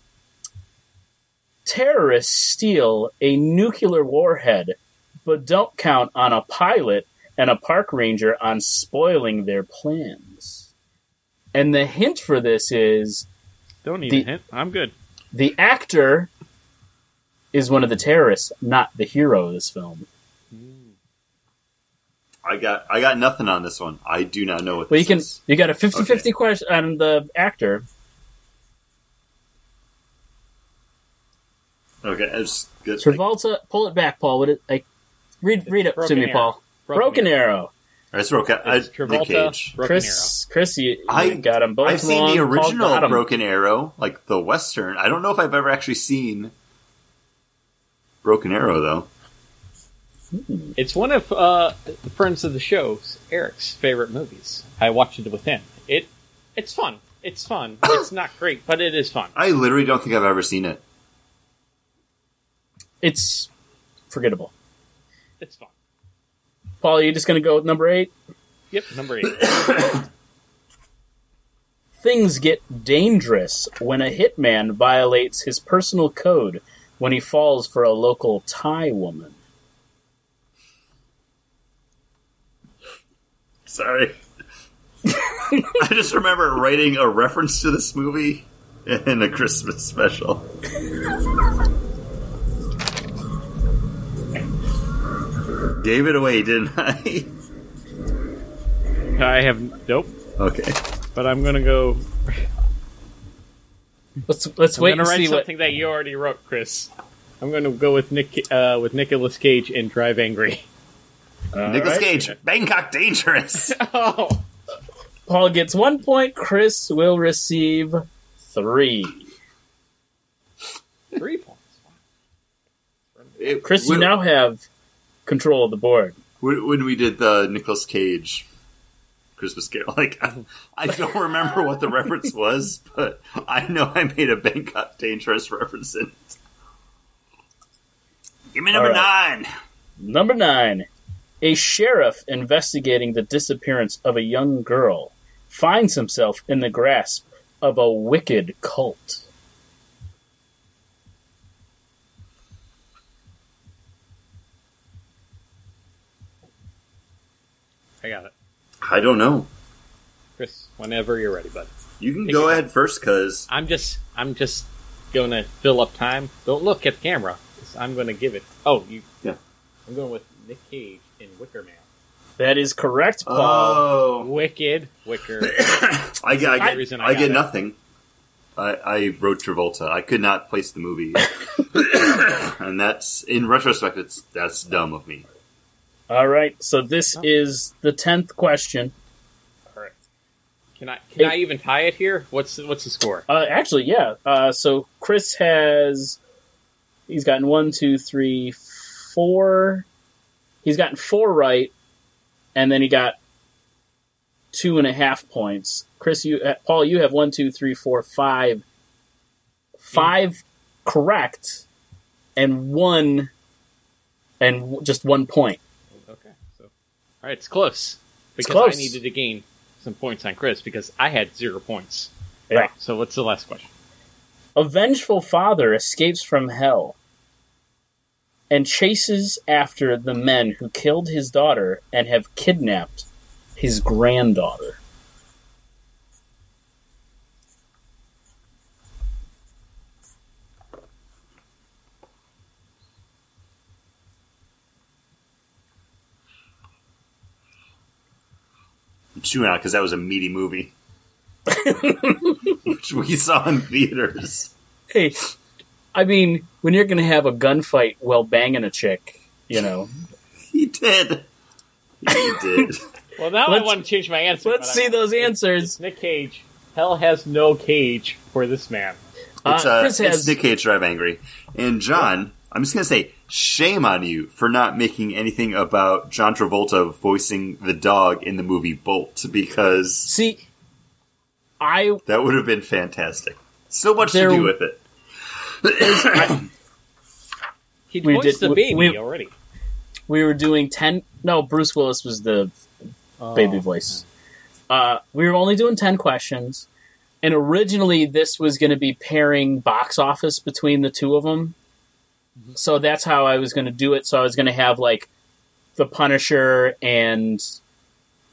Terrorists steal a nuclear warhead, but don't count on a pilot and a park ranger on spoiling their plans. And the hint for this is Don't need The- a hint. I'm good. The actor is one of the terrorists, not the hero of this film. I got I got nothing on this one. I do not know what Well, you can is. you got a 50-50 question on the actor. Okay, it's good. Travolta, pull it back, Paul. What it like? Read read it to Broken me, Arrow. Paul. Broken, Arrow. It's Roca- I, It's Nick Travolta, Cage. Broken Chris, Chris, you, you I- got them both I've seen wrong. the Paul got original 'em. Broken Arrow, like the western. I don't know if I've ever actually seen Broken Arrow though. It's one of uh, the friends of the show, Eric's favorite movies. I watched it with him. It it's fun. It's fun. (laughs) It's not great, but it is fun. I literally don't think I've ever seen it. It's forgettable. It's fun. Paul, are you just going to go with number eight? Yep, number eight. (coughs) Things get dangerous when a hitman violates his personal code when he falls for a local Thai woman. Sorry. (laughs) I just remember writing a reference to this movie in a Christmas special. (laughs) Gave it away, didn't I? I have nope, okay. but I'm gonna go. Let's let's I'm wait gonna and write see what. something that you already wrote, Chris. I'm gonna go with Nick uh, with Nicolas Cage in Drive Angry. All Nicolas right. Cage, Bangkok Dangerous. (laughs) Oh, Paul gets one point. Chris will receive three. three points. It- Chris, you now have control of the board. when, when we did the Nicolas Cage Christmas Carol, (laughs) like I, I don't remember what the reference was, but I know I made a Bangkok Dangerous reference in it. Give me number All nine. Number nine. A sheriff investigating the disappearance of a young girl finds himself in the grasp of a wicked cult. I got it. I don't know. Chris, whenever you're ready, bud. You can Take go ahead first, because I'm just I'm just gonna fill up time. Don't look at the camera. I'm gonna give it. Oh, you. Yeah. I'm going with Nick Cage in Wicker Man. That is correct, Paul. oh, Wicked Wicker. (coughs) I get, I get, I I get nothing. I, I wrote Travolta. I could not place the movie, (coughs) (coughs) and that's in retrospect, it's that's dumb of me. All right, so this is the tenth question. All right. Can I can I even tie it here? What's what's the score? Uh, actually, yeah. Uh, so Chris has he's gotten one, two, three, four. He's gotten four right, and then he got two and a half points. Chris, you, uh, Paul, you have one, two, three, four, five, five correct, and one, and just one point. All right, it's close because close. I needed to gain some points on Chris because I had zero points. Yeah. So what's the last question? A vengeful father escapes from hell and chases after the men who killed his daughter and have kidnapped his granddaughter. Chewing out because that was a meaty movie, (laughs) which we saw in theaters. Hey, I mean, when you're going to have a gunfight while banging a chick, you know, (laughs) He did. He did. (laughs) Well, now Let's- I want to change my answer. let's see I- those it's- answers. It's Nick Cage. Hell has no cage for this man. It's, Uh, uh, Chris it's has- Nick Cage Drive Angry. And John, I'm just going to say, shame on you for not making anything about John Travolta voicing the dog in the movie Bolt, because see, I that would have been fantastic. So much There- to do with it. (coughs) He We voiced did- the we- baby we- already. we were doing 10 no bruce willis was the baby Oh. voice uh, we were only doing 10 questions and originally this was going to be pairing box office between the two of them so that's how i was going to do it. So i was going to have like the punisher and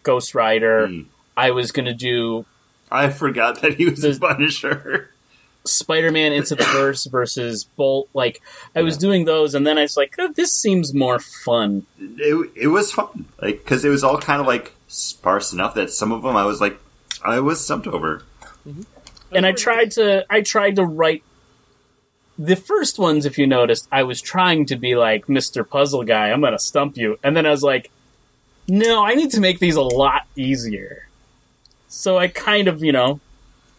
ghost rider. Hmm. i was going to do I forgot that he was a The- Punisher. spider-man into the verse versus bolt. Like i was doing those and then i was like oh, this seems more fun. It, it was fun, like because it was all kind of like sparse enough that some of them I was like, I was stumped over. and I tried to I tried to write the first ones if you noticed I was trying to be like Mr. Puzzle guy I'm going to stump you and then I was like no I need to make these a lot easier so I kind of you know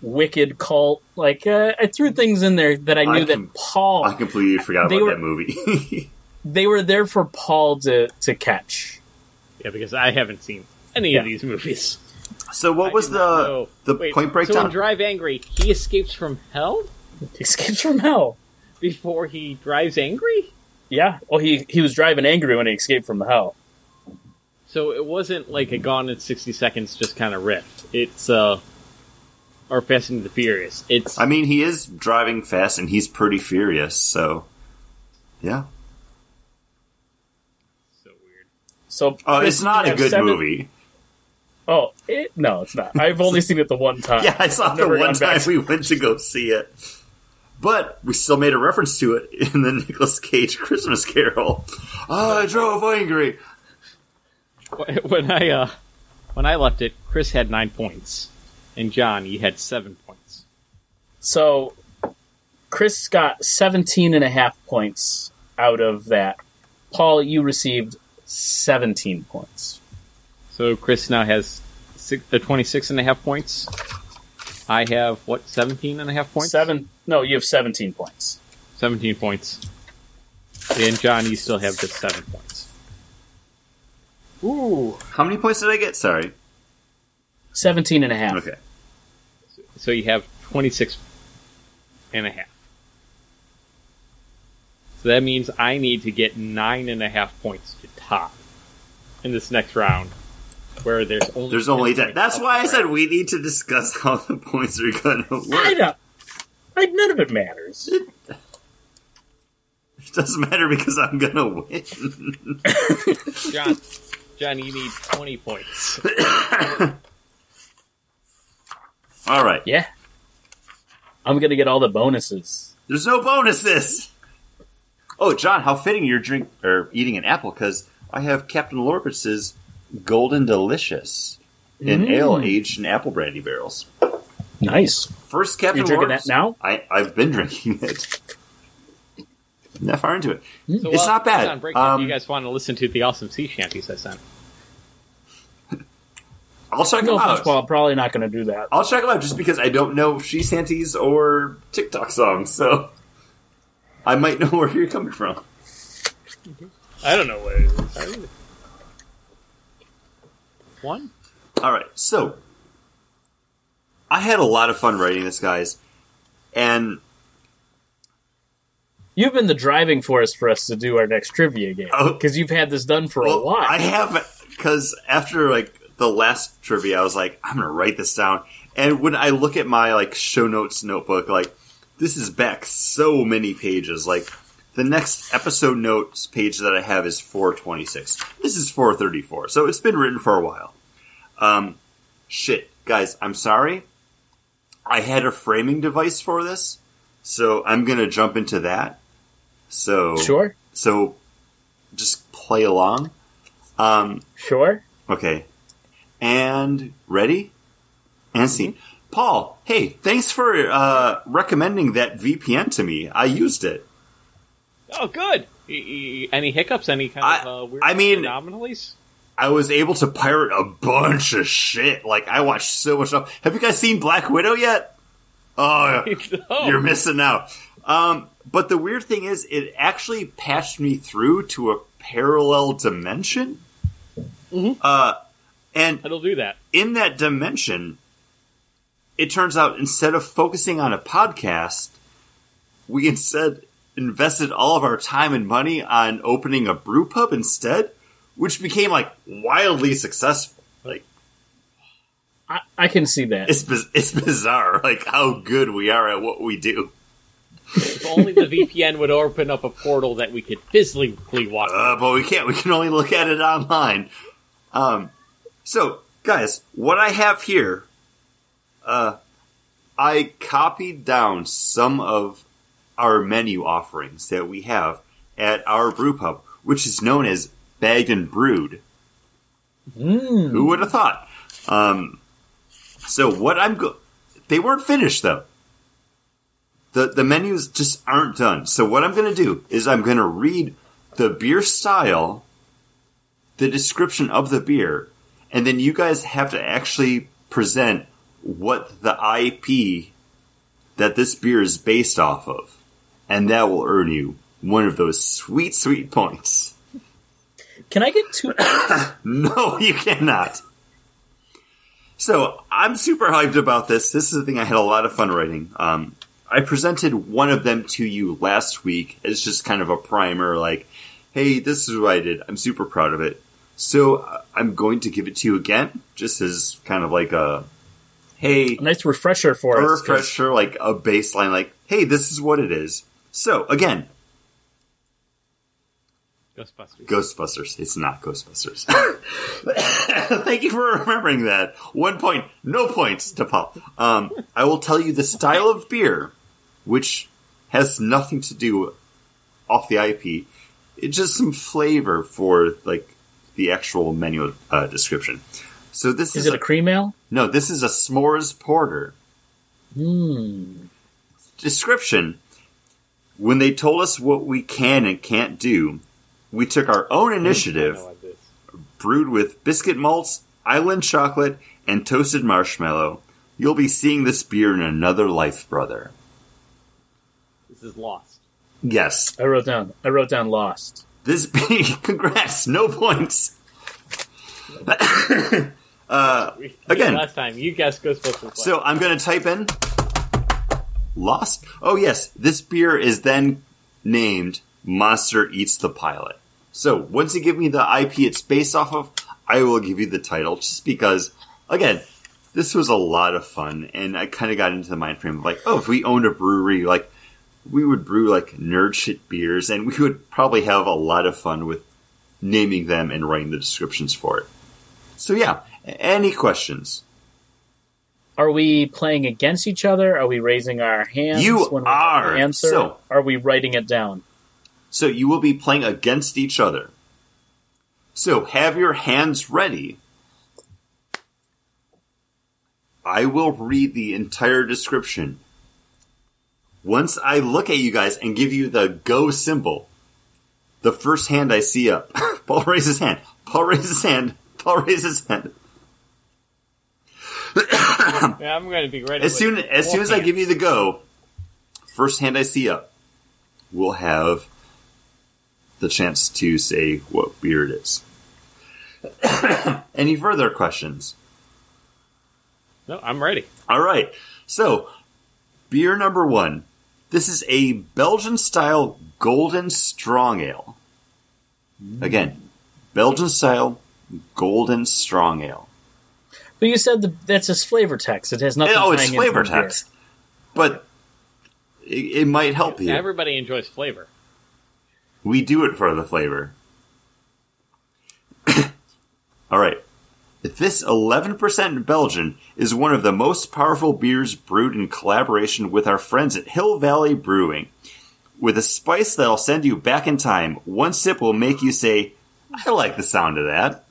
wicked cult like uh, I threw things in there that I knew I that Paul I completely forgot about were- that movie. (laughs) they were there for Paul to to catch Yeah, because I haven't seen any Yeah. of these movies. so, what I was the know. the Wait, Point breakdown? So in? Drive Angry, he escapes from hell he escapes from hell before he drives angry. yeah well he he was driving angry when he escaped from the hell So it wasn't like a Gone in sixty seconds, just kind of riff. It's uh, or Fast and the Furious. It's I mean, he is driving fast and he's pretty furious. So, yeah. so weird. so Oh, it's not a good seven- movie. oh it, no it's not I've only seen it the one time (laughs) Yeah, I saw I've the never one gone back time we went to go see it. But we still made a reference to it (laughs) in the Nicolas Cage Christmas Carol. Oh, I drove angry. When I uh, when I left it, Chris had nine points, and John, you had seven points. So Chris got 17 and a half points out of that. Paul, you received 17 points. So Chris now has six, uh, 26 and a half points. I have what 17 and a half points. Seven? No, you have 17 points. 17 points. And John, you still have just seven points. Ooh. How many points did I get? Sorry. 17 and a half. Okay. So you have 26 and a half. So that means I need to get nine and a half points to top in this next round, where there's only There's only 10. That's why I up said we need to discuss (laughs) how the points are going to I work. know. I, none of it matters. It doesn't matter because I'm going to win. (laughs) John, John, you need 20 points. (coughs) All right. Yeah. I'm going to get all the bonuses. There's no bonuses. Oh, John, how fitting you're drink or eating an apple because I have Captain Lorbitz's Golden Delicious, an Mm. ale aged in apple brandy barrels. Nice. First Captain You're drinking Lorbitz- that now? I I've been (laughs) drinking it. I'm not far into it. So It's not bad. it's On break, Um, if you guys want to listen to the awesome sea shanties I sent, (laughs) I'll check No them out. Well, I'm probably not going to do that. I'll check them out just because I don't know she shanties or TikTok songs, so (laughs) I might know where you're coming from. I don't know what it is. One? All right, so I had a lot of fun writing this, guys, and You've been the driving force for us to do our next trivia game Oh. because you've had this done for a while. I have because after like the last trivia, I was like, I'm gonna write this down, and when I look at my like show notes notebook, like this is back so many pages, like. The next episode notes page that I have is 426. This is 434, so it's been written for a while. Um, shit, guys, I'm sorry. I had a framing device for this, so I'm gonna jump into that. So Sure, so just play along. Um, sure. okay, and ready and scene. Paul, hey, thanks for uh, recommending that VPN to me. I used it. Oh, good. E- e- any hiccups? Any kind I- of uh, weird I mean- anomalies? I was able to pirate a bunch of shit. Like I watched so much stuff. Have you guys seen Black Widow yet? Oh, (laughs) No. You're missing out. Um, but the weird thing is, it actually patched me through to a parallel dimension. Uh, and It'll do that. in that dimension, it turns out instead of focusing on a podcast, we instead invested all of our time and money on opening a brew pub instead, which became like wildly successful. Like I, I can see that. it's it's bizarre, (laughs) like how good we are at what we do. If only the VPN would open up a portal that we could physically walk. Uh, but we can't. We can only look at it online. Um, so, guys, what I have here, uh, I copied down some of our menu offerings that we have at our brew pub, which is known as Bagged and Brewed. Mm. Who would have thought? Um, so what I'm go- they weren't finished though. The the menus just aren't done. So what I'm going to do is I'm going to read the beer style, the description of the beer, and then you guys have to actually present what the IP that this beer is based off of, and that will earn you one of those sweet sweet points. Can I get two? (coughs) No, you cannot. So I'm super hyped about this. This is the thing I had a lot of fun writing. Um, I presented one of them to you last week as just kind of a primer, like, hey, this is what I did. I'm super proud of it. So uh, I'm going to give it to you again, just as kind of like a, hey, a nice refresher for us. a us. 'cause refresher, like a baseline, like, hey, this is what it is. So again, Ghostbusters. Ghostbusters. It's not Ghostbusters. (laughs) Thank you for remembering that. One point, no points to Paul. Um, I will tell you the style of beer, which has nothing to do off the IP. It's just some flavor for like the actual menu uh, description. So this is, Is it a cream ale? no. This is a s'mores porter Hmm. description. When they told us what we can and can't do, we took our own initiative. I know what this- brewed with biscuit malts, island chocolate, and toasted marshmallow. You'll be seeing this beer in another life, brother. This is lost. Yes. I wrote down. I wrote down lost. This beer, (laughs) congrats, no points. (coughs) uh, We- Again. last time you guessed Ghostbusters. so I'm going to type in Lost. Oh, yes. This beer is then named Monster Eats the Pilot. So once you give me the IP it's based off of, I will give you the title just because, again, this was a lot of fun and I kind of got into the mind frame of like, oh, if we owned a brewery, like, we would brew like nerd shit beers and we would probably have a lot of fun with naming them and writing the descriptions for it. So yeah, any questions? Are we playing against each other? Are we raising our hands You when we are. answer? So- are we writing it down? So you will be playing against each other. So have your hands ready. I will read the entire description. Once I look at you guys and give you the go symbol, the first hand I see up, (laughs) Paul raises his hand. Paul raises his hand. Paul raises his hand. (coughs) Yeah, I'm going to be ready. As soon as soon as I give you the go, first hand I see up, we'll have the chance to say what beer it is. (coughs) Any further questions? No, I'm ready. All right. So, beer number one. This is a Belgian style golden strong ale. Mm. Again, Belgian style golden strong ale. But you said the, that's just flavor text. It has nothing. oh, it's tying flavor from beer. text, but it, it might help you. Everybody enjoys flavor. We do it for the flavor. (coughs) All right. This 11% Belgian is one of the most powerful beers brewed in collaboration with our friends at Hill Valley Brewing. With a spice that'll send you back in time, one sip will make you say, I like the sound of that.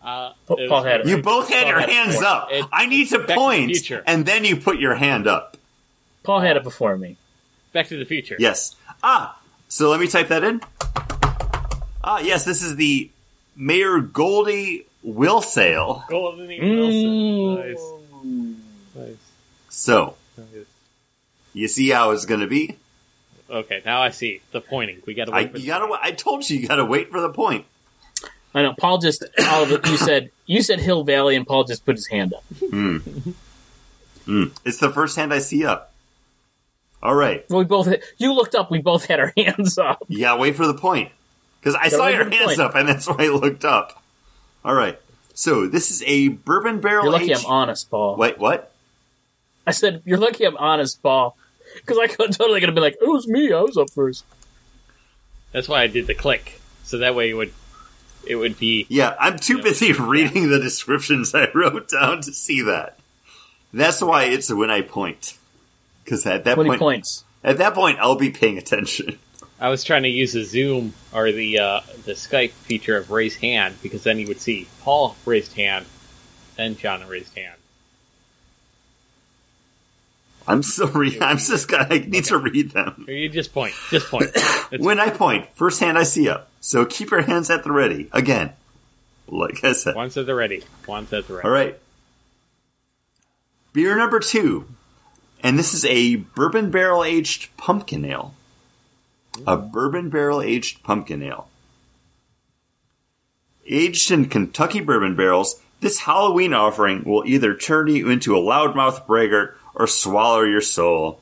Uh, it Paul was- had it. You both had Paul your had hands before. up. It- I need to Back to the point, and then you put your hand up. Paul had it before me. Back to the Future. Yes. Ah, so let me type that in. Ah, yes, this is the Mayor Goldie Wilsale. Golden E. Mm. Wilson. Nice. Nice. So, Nice. you see how it's going to be? Okay, now I see the pointing. We got to I, wait. for you gotta. point. I told you, you gotta wait for the point. I know. Paul just all of it. You said you said Hill Valley, and Paul just put his hand up. It's the first hand I see up. All right, We both. You looked up. We both had our (laughs) hands up. you gotta wait for the point because I Gotta saw your hands point. up, and that's (laughs) why I looked up. All right, so this is a bourbon barrel You're lucky aged. I'm honest, Paul. Wait, what? I said you're lucky I'm honest, Paul, because I could totally gonna be like, it was me. I was up first. That's why I did the click, so that way it would it would be Yeah, I'm too Yeah. busy (laughs) reading the descriptions I wrote down to see that. That's why it's when I point. Because at that Twenty point, points. at that point, I'll be paying attention. I was trying to use the Zoom or the uh, the Skype feature of raise hand because then you would see Paul raised hand, then John raised hand. I'm still reading. (laughs) I'm just gonna I need to read them. You just point, just point. (coughs) When I point, first hand I see up. So keep your hands at the ready. Again, like I said. Once at the ready, once at the ready. All right. Beer number two, and this is a bourbon barrel aged pumpkin ale. A bourbon barrel aged pumpkin ale. Aged in Kentucky bourbon barrels, this Halloween offering will either turn you into a loudmouth braggart or swallow your soul.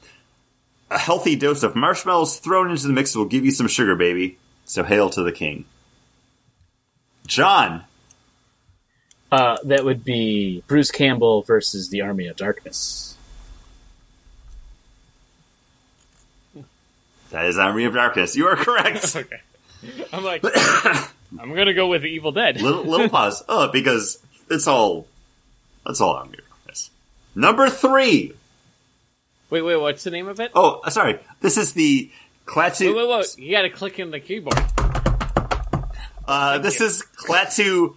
A healthy dose of marshmallows thrown into the mix will give you some sugar, baby. So hail to the king. John, Uh, that would be Bruce Campbell versus the Army of Darkness. That is Army of Darkness. You are correct. (laughs) Okay. I'm like, I'm gonna go with Evil Dead. little little (laughs) pause. Oh, because it's all that's all Army of Darkness. Number three. Wait, wait, what's the name of it? Oh, sorry. This is the Klaatu. Wait, wait, wait. You gotta click in the keyboard. Uh, this is Klaatu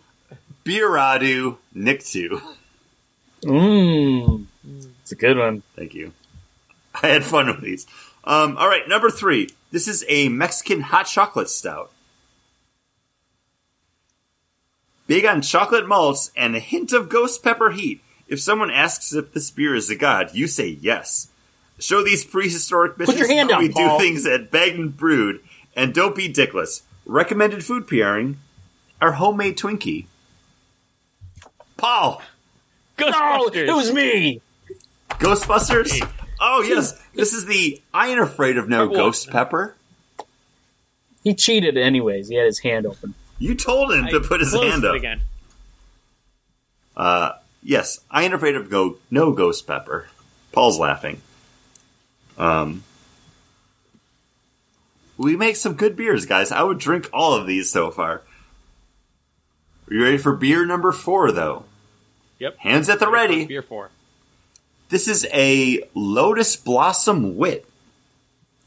Barada Nikto. Mmm. It's a good one. Thank you. I had fun with these. Um, all right, number three. This is a Mexican hot chocolate stout. Big on chocolate malts and a hint of ghost pepper heat. If someone asks if this beer is a god, you say yes. Show these prehistoric bitches how up, we Paul. do things at Bagged and Brewed, and don't be dickless. Recommended food pairing: our homemade Twinkie. Paul, No, Ghostbusters. it was me. Ghostbusters. Oh yes, this is the I ain't afraid of no Purple. ghost pepper. He cheated anyways. He had his hand open. You told him to put his hand it up. again. Uh, yes, I ain't afraid of go no ghost pepper. Paul's laughing. Um, we make some good beers, guys. I would drink all of these so far. Are you ready for beer number four, though? Yep. Hands at the ready. Beer four. This is a Lotus Blossom Wit.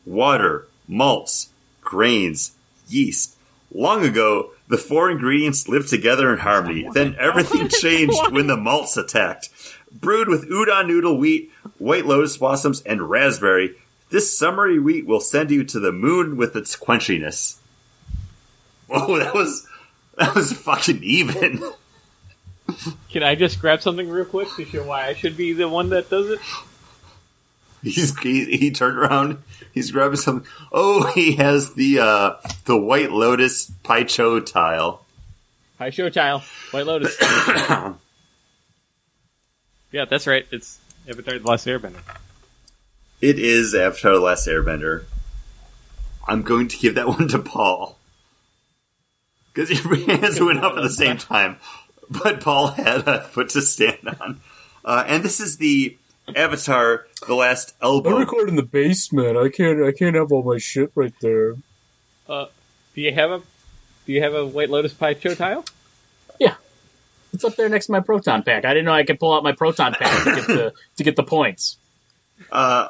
Water, malts, grains, yeast. Long ago, the four ingredients lived together in harmony. Then everything (laughs) changed when the malts attacked. Brewed with udon noodle wheat, white lotus blossoms, and raspberry, this summery wheat will send you to the moon with its quenchiness. (laughs) Whoa, that was that was fucking even. (laughs) (laughs) Can I just grab something real quick to show why I should be the one that does it? He's he, he turned around. He's grabbing something. Oh, he has the uh the White Lotus Pai Sho tile. Show tile. White Lotus. (coughs) yeah, that's right. It's Avatar: The Last Airbender. It is Avatar: The Last Airbender. I'm going to give that (laughs) one to Paul because your (laughs) hands went up at the same time, but Paul had a foot to stand on. Uh, and this is the Avatar: The Last Elbow. I record in the basement. I can't. I can't have all my shit right there. Do you have a Do you have a White Lotus Pai Sho tile? Yeah, it's up there next to my proton pack. I didn't know I could pull out my proton pack to get the (laughs) to get the points. Uh,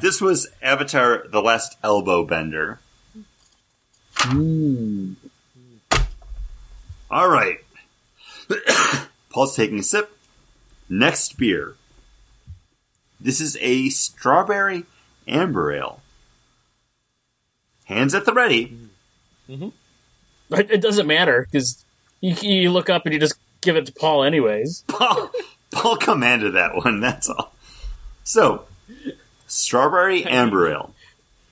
this was Avatar: The Last Elbow Bender. Mm. All right. (coughs) Paul's taking a sip. Next beer. This is a strawberry amber ale. Hands at the ready. Mm-hmm. It, it doesn't matter because you, you look up and you just give it to Paul anyways. (laughs) Paul, Paul commanded that one, that's all. So, strawberry amber ale.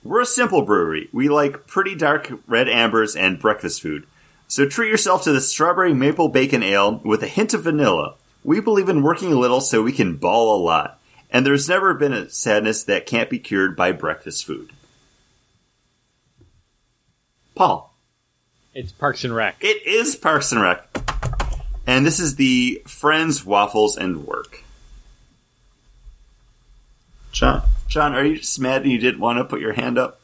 We're a simple brewery. We like pretty dark red ambers and breakfast food. So treat yourself to the strawberry maple bacon ale with a hint of vanilla. We believe in working a little so we can ball a lot. And there's never been a sadness that can't be cured by breakfast food. Paul. It's Parks and Rec. It is Parks and Rec. And this is the Friends, Waffles, and Work. John, John, are you just mad you didn't want to put your hand up?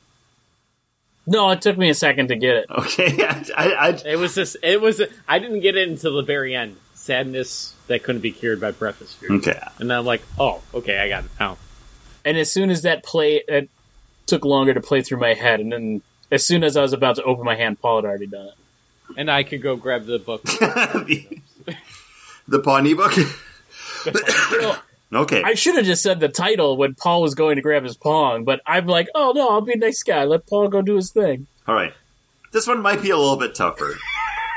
No, it took me a second to get it. Okay, (laughs) I, I, I, It was this. It was. I didn't get it until the very end. Sadness that couldn't be cured by breakfast food. okay. And then I'm like, oh, okay, I got it now. And as soon as that play, it took longer to play through my head. And then as soon as I was about to open my hand, Paul had already done it. And I could go grab the book. the, (laughs) the Pawnee book. (laughs) okay, I should have just said the title when Paul was going to grab his pong, but I'm like, oh no, I'll be a nice guy. Let Paul go do his thing. all right. This one might be a little bit tougher.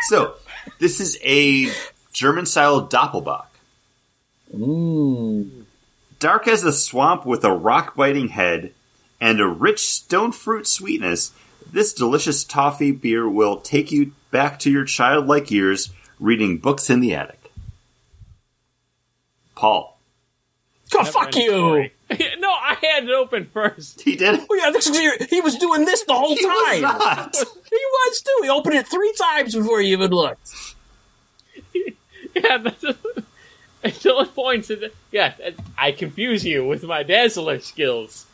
So, this is a German-style Doppelbock. Mmm. Dark as the swamp with a rock biting head and a rich stone fruit sweetness, this delicious toffee beer will take you back to your childlike years reading books in the attic. Paul. God, fuck you! (laughs) (laughs) No, I had it open first. He did? Oh, yeah, this is, he was doing this the whole He was time. not. (laughs) He was too. He opened it three times before he even looked. Yeah, that's until it points. In the, yeah, I confuse you with my dazzler skills.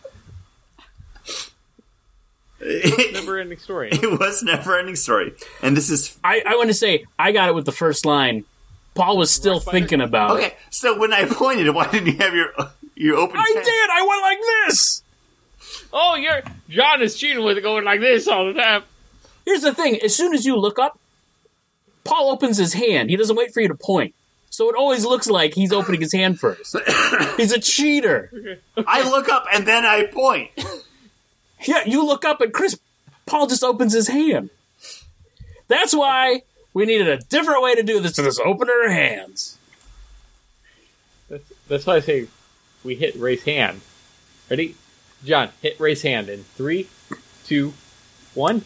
It, Never ending story. it was never ending story. And this is I, I want to say I got it with the first line. Paul was still Rock Biter? thinking about it. okay. So when I (laughs) pointed, why didn't you have your your open? I can? did. I went like this. Oh, you're John is cheating with it going like this all the time. Here's the thing: as soon as you look up, Paul opens his hand. He doesn't wait for you to point. So it always looks like he's opening his hand first. (coughs) he's a cheater. I look up and then I point. Yeah, you look up and Chris Paul just opens his hand. That's why we needed a different way to do this to just open our hands. That's, that's why I say we hit raise hand. Ready? John, hit raise hand in three, two, one.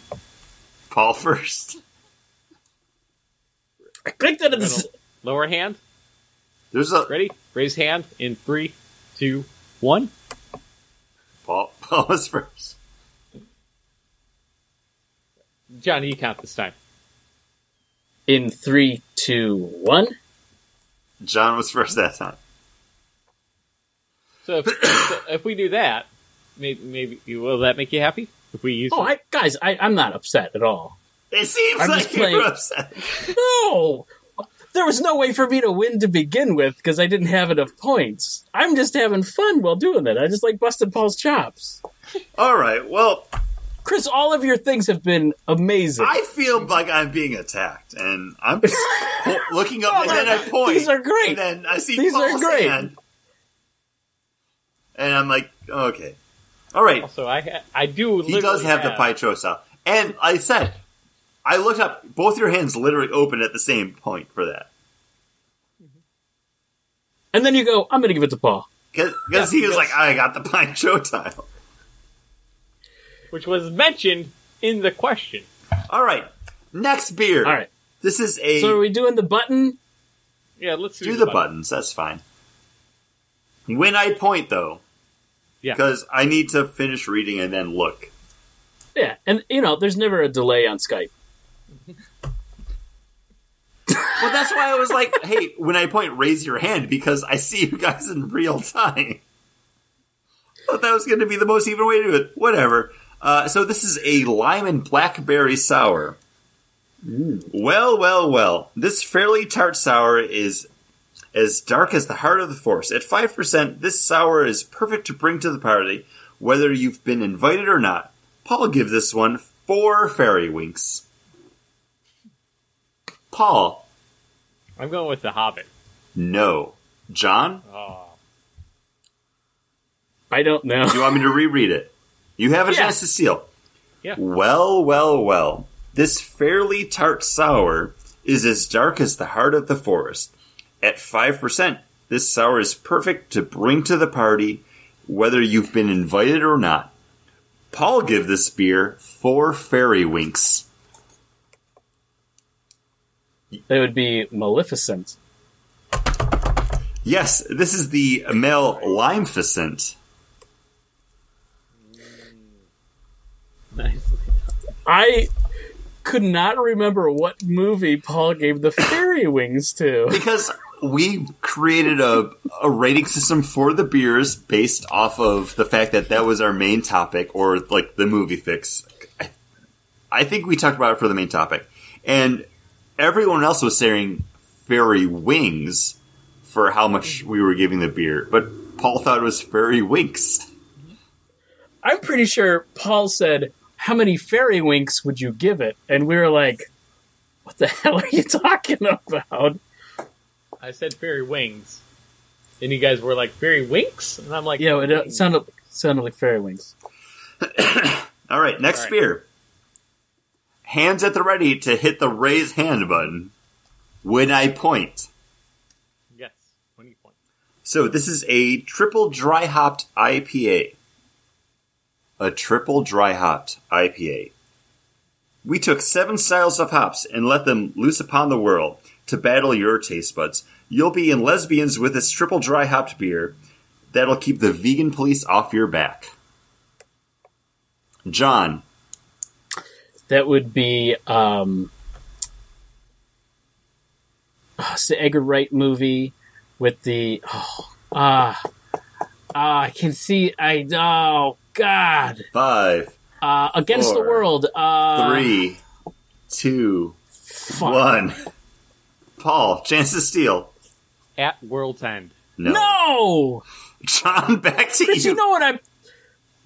Paul first. I clicked it. in the- Lower hand. There's a Ready? Raise hand in three, two, one. Paul. (laughs) Paul was first. John, you count this time. In three, two, one. John was first that time. So if, (coughs) so if we do that, maybe, maybe will that make you happy? If we use Oh, I, guys, I, I'm not upset at all. It seems I'm like you're playing- upset. No! There was no way for me to win to begin with because I didn't have enough points. I'm just having fun while doing it. I just like busting Paul's chops. All right. Well, Chris, all of your things have been amazing. I feel like I'm being attacked, and I'm po- (laughs) looking up, and then I point. These are great. And then I see These are Paul's great. hand, and I'm like, okay, all right. So I ha- I do. He does literally have the Pytrosa, and I said, I looked up. Both your hands literally open at the same point for that, and then you go, I'm going to give it to Paul. because Yeah, he was because- like, I got the Pytro tile. Which was mentioned in the question. All right, next beer. All right. this is a So are we doing the button? Yeah, let's do, do the buttons. That's fine. When I point, though, Yeah. because I need to finish reading and then look. Yeah. And, you know, there's never a delay on Skype. Well, that's why I was like, (laughs) hey, when I point, raise your hand because I see you guys in real time. Thought that was going to be the most even way to do it. Whatever. Uh, so this is a lime and blackberry sour. Well, well, well. This fairly tart sour is as dark as the heart of the force. At 5%, this sour is perfect to bring to the party, whether you've been invited or not. Paul give this one four fairy winks. Paul, I'm going with the Hobbit. no. John, Oh, I don't know. do you want me to reread it? You have a Yeah. chance to steal. Yeah. Well, well, well. This fairly tart sour is as dark as the heart of the forest. At 5%, this sour is perfect to bring to the party, whether you've been invited or not. Paul give this beer four fairy winks. That would be Maleficent. Yes, this is the male limeficent. Nicely. I could not remember what movie Paul gave the fairy wings to. because we created a, a rating system for the beers based off of the fact that that was our main topic or like the movie fix. I, I think we talked about it for the main topic. And everyone else was saying fairy wings for how much we were giving the beer. But Paul thought it was fairy winks. I'm pretty sure Paul said, How many fairy winks would you give it? And we were like, What the (laughs) hell are you talking about? I said fairy wings, and you guys were like fairy winks, and I'm like, Yeah, it uh, sounded sounded like fairy wings. All right, next All right. beer. Hands at the ready to hit the raise hand button when I point. yes, twenty points. So this is a triple dry hopped IPA. A triple dry hopped IPA. We took seven styles of hops and let them loose upon the world to battle your taste buds. You'll be in lesbians with this triple dry hopped beer that'll keep the vegan police off your back. John, That would be um it's the Edgar Wright movie with the oh ah ah I can see I oh god five, uh against the world uh three, two, fuck. one. Paul, chance to steal. At World's End. No. no John, back to Chris, you. you know what I'm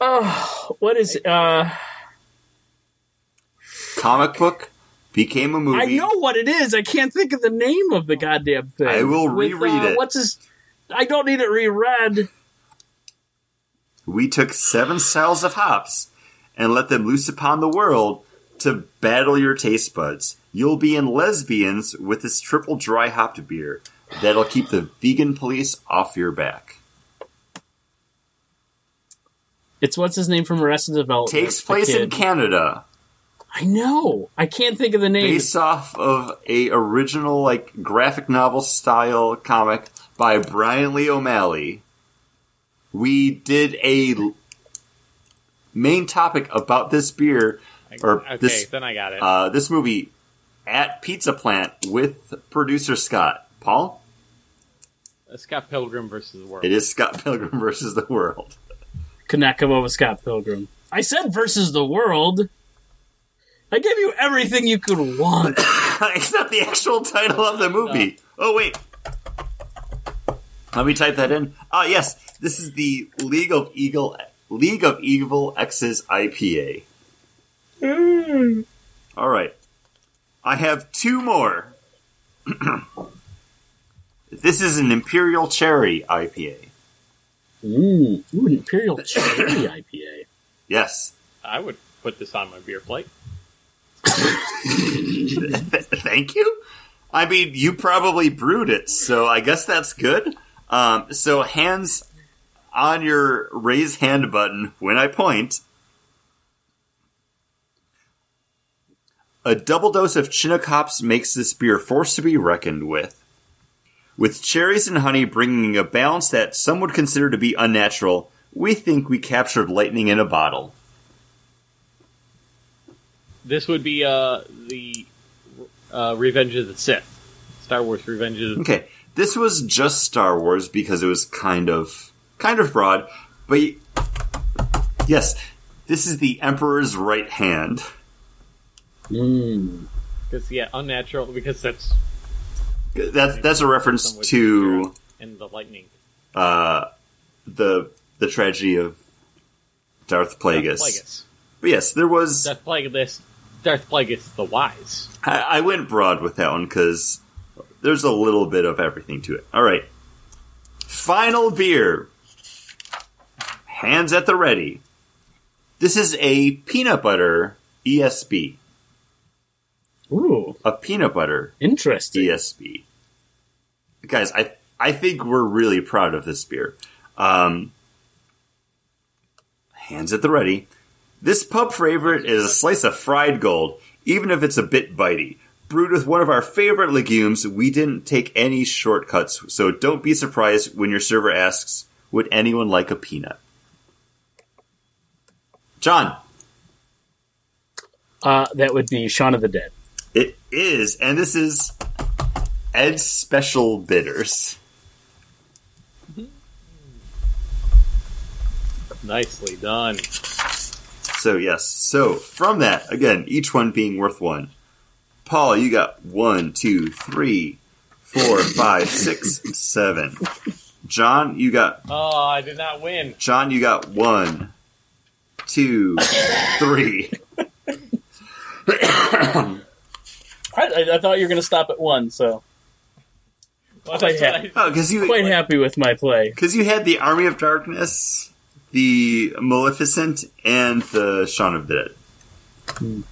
oh what is uh Comic book became a movie. I know what it is I can't think of the name of the goddamn thing I will With, reread uh, it. what's his I don't need it reread We took seven styles of hops and let them loose upon the world to battle your taste buds. You'll be in lesbians with this triple dry hopped beer that'll keep the vegan police off your back. It's what's his name from Arrested Development. Takes place in. Canada, I know. I can't think of the name. based off of a original like graphic novel style comic by Brian Lee O'Malley. We did a main topic about this beer or okay, this then I got it. uh, this movie at Pizza Plant with producer Scott. Paul, Uh, Scott Pilgrim versus the World. it is Scott (laughs) Pilgrim versus the World. Could not come up with Scott Pilgrim. I said versus the world. I gave you everything you could want. (coughs) Except the actual title of the movie. Oh wait. Let me type that in. Ah, yes. This is the League of Eagle League of Evil X's IPA. All right. I have two more. (clears throat) this is an Imperial Cherry IPA. Ooh, ooh, an Imperial Cherry (coughs) IPA. Yes. I would put this on my beer plate. (laughs) Thank you. I mean, you probably brewed it, so I guess that's good. Um, so hands on your raise hand button when I point. A double dose of Chinook hops makes this beer force to be reckoned with. With cherries and honey bringing a balance that some would consider to be unnatural, we think we captured lightning in a bottle. This would be uh, the uh, Revenge of the Sith. Star Wars Revenge of the Okay, this was just Star Wars because it was kind of kind of broad, but yes, this is the Emperor's right hand. Mm. Because, yeah, unnatural, because that's That's that's a reference to and the lightning. uh, the the tragedy of Darth Plagueis. Plagueis. But yes, there was. Darth Plagueis. Darth Plagueis the Wise. I, I went broad with that one because there's a little bit of everything to it. All right, final beer. Hands at the ready. This is a peanut butter ESB. Ooh, A peanut butter interesting. ESB. Guys, I I think we're really proud of this beer. Um, hands at the ready. This pub favorite is a slice of fried gold, even if it's a bit bitey. Brewed with one of our favorite legumes, we didn't take any shortcuts, so don't be surprised when your server asks, would anyone like a peanut? John, Uh, that would be Shaun of the Dead. it is, and this is Ed's Special Bitters. Nicely done. So yes, so from that, again, each one being worth one. Paul, you got one, two, three, four, five, six, seven. John, you got Oh, I did not win. John, you got one, two, three. I, I, I thought you were going to stop at one, so Well, Quite that's what happy. Oh, because you quite happy with my play. because you had the Army of Darkness, the Maleficent, and the Shaun of the Dead.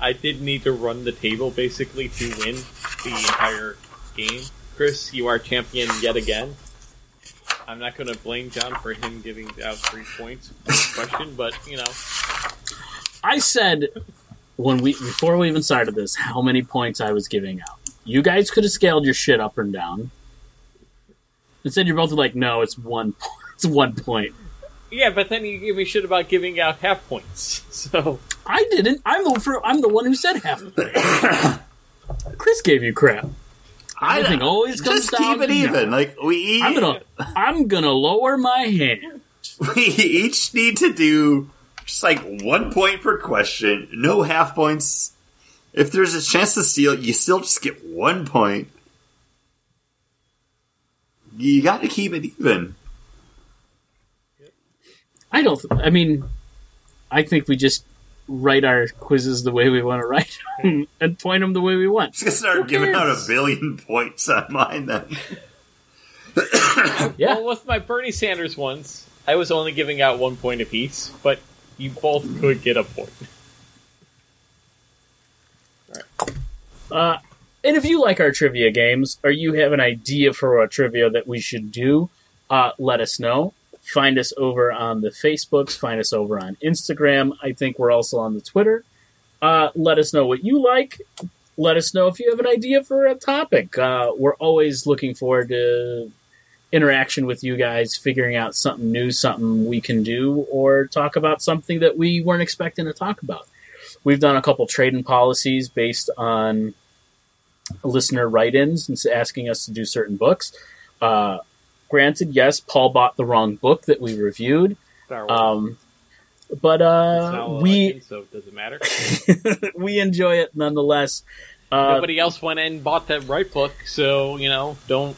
I, I did need to run the table basically to win the entire game. Chris, you are champion yet again. I'm not going to blame John for him giving out three points for this question, but you know, I said when we before we even started this how many points I was giving out. You guys could have scaled your shit up and down. Instead, you're both like, "No, it's one. (laughs) It's one point." yeah. But then you give me shit about giving out half points. (laughs) So I didn't. I'm the I'm the one who said half. (coughs) Chris gave you crap. I Everything always comes just down keep it to even. now. Like we I'm gonna I'm gonna lower my hand. (laughs) we each need to do just like one point per question, no half points. If there's a chance to steal, you still just get one point. You got to keep it even. I don't. I mean, I think we just write our quizzes the way we want to write (laughs) them and point them the way we want. Just gonna start Who giving out a billion points on mine then. Yeah. (coughs) well, with my Bernie Sanders ones, I was only giving out one point apiece, but you both could get a point. Uh, and if you like our trivia games, or you have an idea for a trivia that we should do, uh, let us know. Find us over on the Facebooks. Find us over on Instagram. I think we're also on the Twitter. Uh, let us know what you like. Let us know if you have an idea for a topic. Uh, we're always looking forward to interaction with you guys, figuring out something new, something we can do, or talk about something that we weren't expecting to talk about. We've done a couple trading policies based on listener write-ins and asking us to do certain books. Uh, granted, yes, Paul bought the wrong book that we reviewed, Star Wars. um, but uh, not a we legend, so doesn't matter. (laughs) we enjoy it nonetheless. Uh, Nobody else went and bought that right book, so you know, don't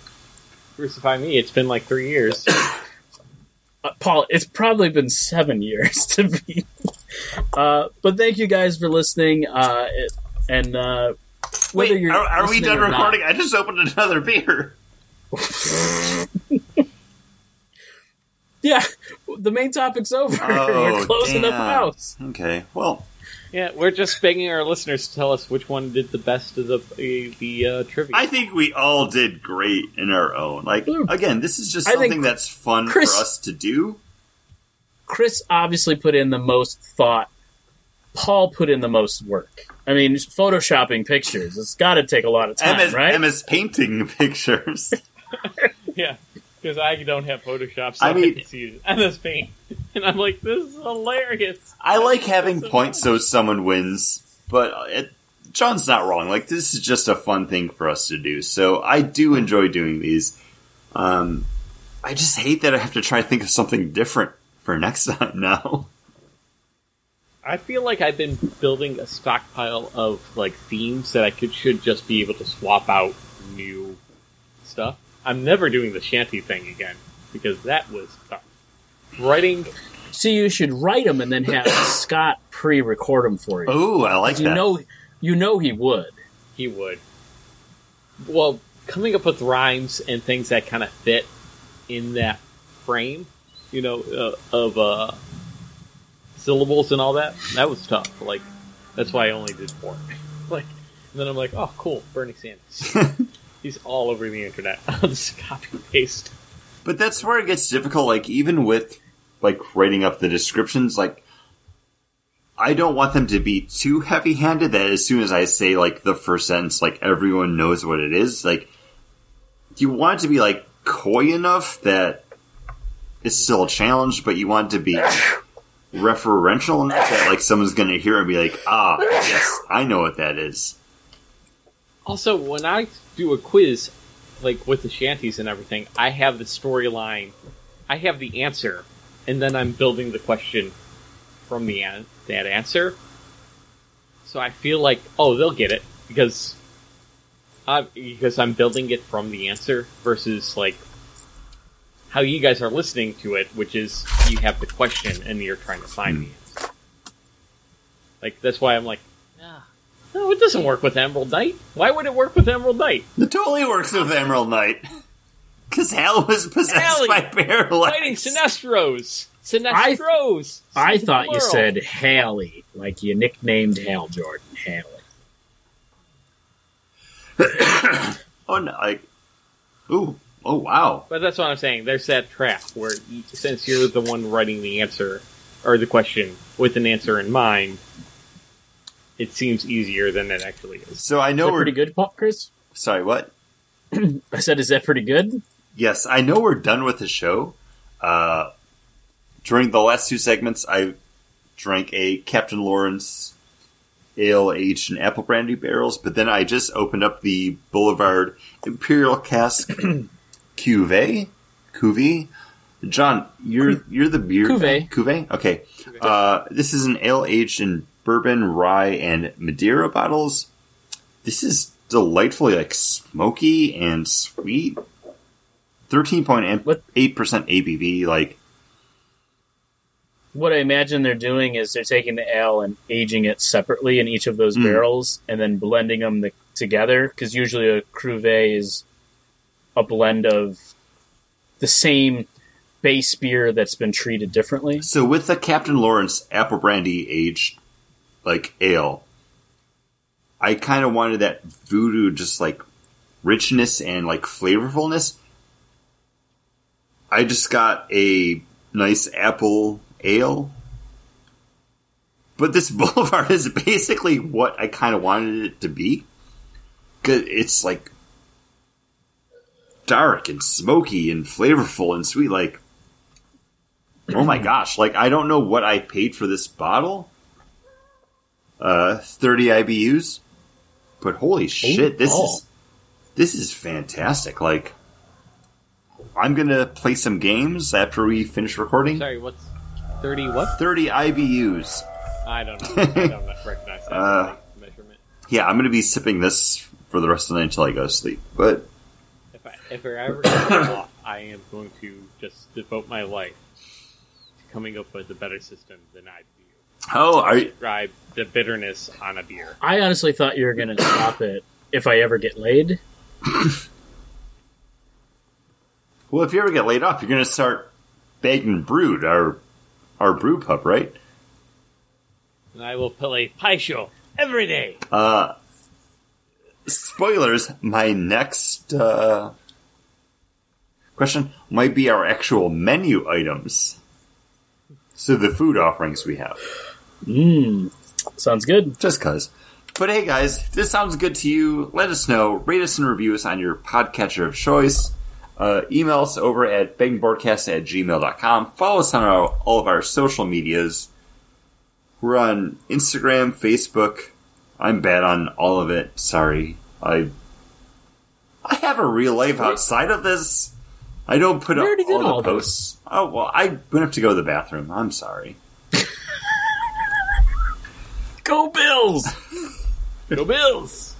crucify me. It's been like three years. (coughs) uh, Paul, it's probably been seven years (laughs) to be. Uh, but thank you guys for listening. Uh, and uh, whether Wait, you're are, are we done or not- recording? I just opened another beer. (laughs) yeah, the main topic's over. (laughs) Oh, We're closing up damn. house. Okay, well, yeah, we're just begging our listeners to tell us which one did the best of the the uh, trivia. I think we all did great in our own. Like, Hmm. again, this is just something that's fun Chris- for us to do. Chris obviously put in the most thought. Paul put in the most work. I mean, photoshopping pictures. It's got to take a lot of time, Emma's, right? Emma's painting (laughs) pictures. (laughs) yeah, because I don't have Photoshop, so I I, mean- can see it. And (laughs) this paint, and I'm like, this is hilarious. I like having so points so someone wins, but it, John's not wrong. Like this is just a fun thing for us to do. So I do enjoy doing these. Um, I just hate that I have to try to think of something different for next time (laughs) now. I feel like I've been building a stockpile of like themes that I could should just be able to swap out new stuff. I'm never doing the shanty thing again because that was tough. Writing, so you should write them and then have (coughs) Scott pre-record them for you. Oh, I like you that. know, you know he would. he would. Well, coming up with rhymes and things that kind of fit in that frame, you know, uh, of uh, syllables and all that, that was tough. Like, that's why I only did four. (laughs) Like, and then I'm like, oh, cool, Bernie Sanders. (laughs) He's all over the internet. (laughs) I'll just copy and paste. But that's where it gets difficult. Like even with like writing up the descriptions, like I don't want them to be too heavy-handed. That as soon as I say like the first sentence, like everyone knows what it is. Like you want it to be like coy enough that it's still a challenge, but you want it to be referential enough that like someone's going to hear it and be like, ah, yes, I know what that is. Also, when I do a quiz, like with the shanties and everything, I have the storyline, I have the answer, and then I'm building the question from the an- that answer. So I feel like, oh, they'll get it because I because I'm building it from the answer versus like how you guys are listening to it, which is you have the question and you're trying to find the answer. Like that's why I'm like, ah, no, it doesn't work with Emerald Knight. Why would it work with Emerald Knight? It totally works with Emerald Knight. Because Hal was possessed Hallie, by bear Fighting legs. Sinestros. Sinestros. I Save the thought you said Haley, like you nicknamed Hal Jordan Haley. (coughs) Oh no! Like, ooh, oh wow! But that's what I'm saying. There's that trap where you, since you're the one writing the answer or the question with an answer in mind, it seems easier than it actually is. So I know that we're pretty good, Paul, Chris? sorry. What? (clears throat) I said, is that pretty good? Yes, I know we're done with the show. Uh, during the last two segments, I drank a Captain Lawrence ale aged in apple brandy barrels, but then I just opened up the Boulevard Imperial Cask (clears throat) Cuvée. Cuvée. John, you're you're the beer Cuvée. Cuvée. Okay, uh, this is an ale aged in bourbon, rye, and Madeira bottles. This is delightfully like smoky and sweet. Thirteen point What- eight percent ABV. Like What I imagine they're doing is they're taking the ale and aging it separately in each of those Mm. barrels and then blending them the, together. Because usually a cuvee is a blend of the same base beer that's been treated differently. so with the Captain Lawrence apple brandy aged like ale, I kind of wanted that voodoo just like richness and like flavorfulness. I just got a nice apple ale. But this (laughs) boulevard is basically what I kind of wanted it to be. Cause it's like dark and smoky and flavorful and sweet. Like, oh my (clears throat) gosh! Like I don't know what I paid for this bottle. Uh, thirty IBUs, but holy shit, this oh. is this is fantastic. Like, I'm gonna play some games after we finish recording. Sorry, what's thirty? What? 30 IBUs. I don't know. I don't (laughs) recognize that Uh, measurement. Yeah, I'm gonna be sipping this for the rest of the night until I go to sleep. But If I if I ever get (coughs) off, I am going to just devote my life to coming up with a better system than I do. Oh, are you, Describe the bitterness on a beer. I honestly thought you were going to stop it if I ever get laid. (laughs) well? If you ever get laid off, you're gonna start bagging brood, our our brewpub, right? And I will play Pai Sho every day. Uh, spoilers. My next uh, question might be our actual menu items. So the food offerings we have. Mmm. Sounds good. just cause. But hey guys, if this sounds good to you, let us know. Rate us and review us on your podcatcher of choice. Uh, email us over at bangboardcast at gmail.com. Follow us on our, all of our social medias. We're on Instagram, Facebook. I'm bad on all of it. Sorry. I I have a real life outside of this. I don't put We up all the all this. posts. Oh well, I went up to go to the bathroom. I'm sorry. Go Bills! Go Bills!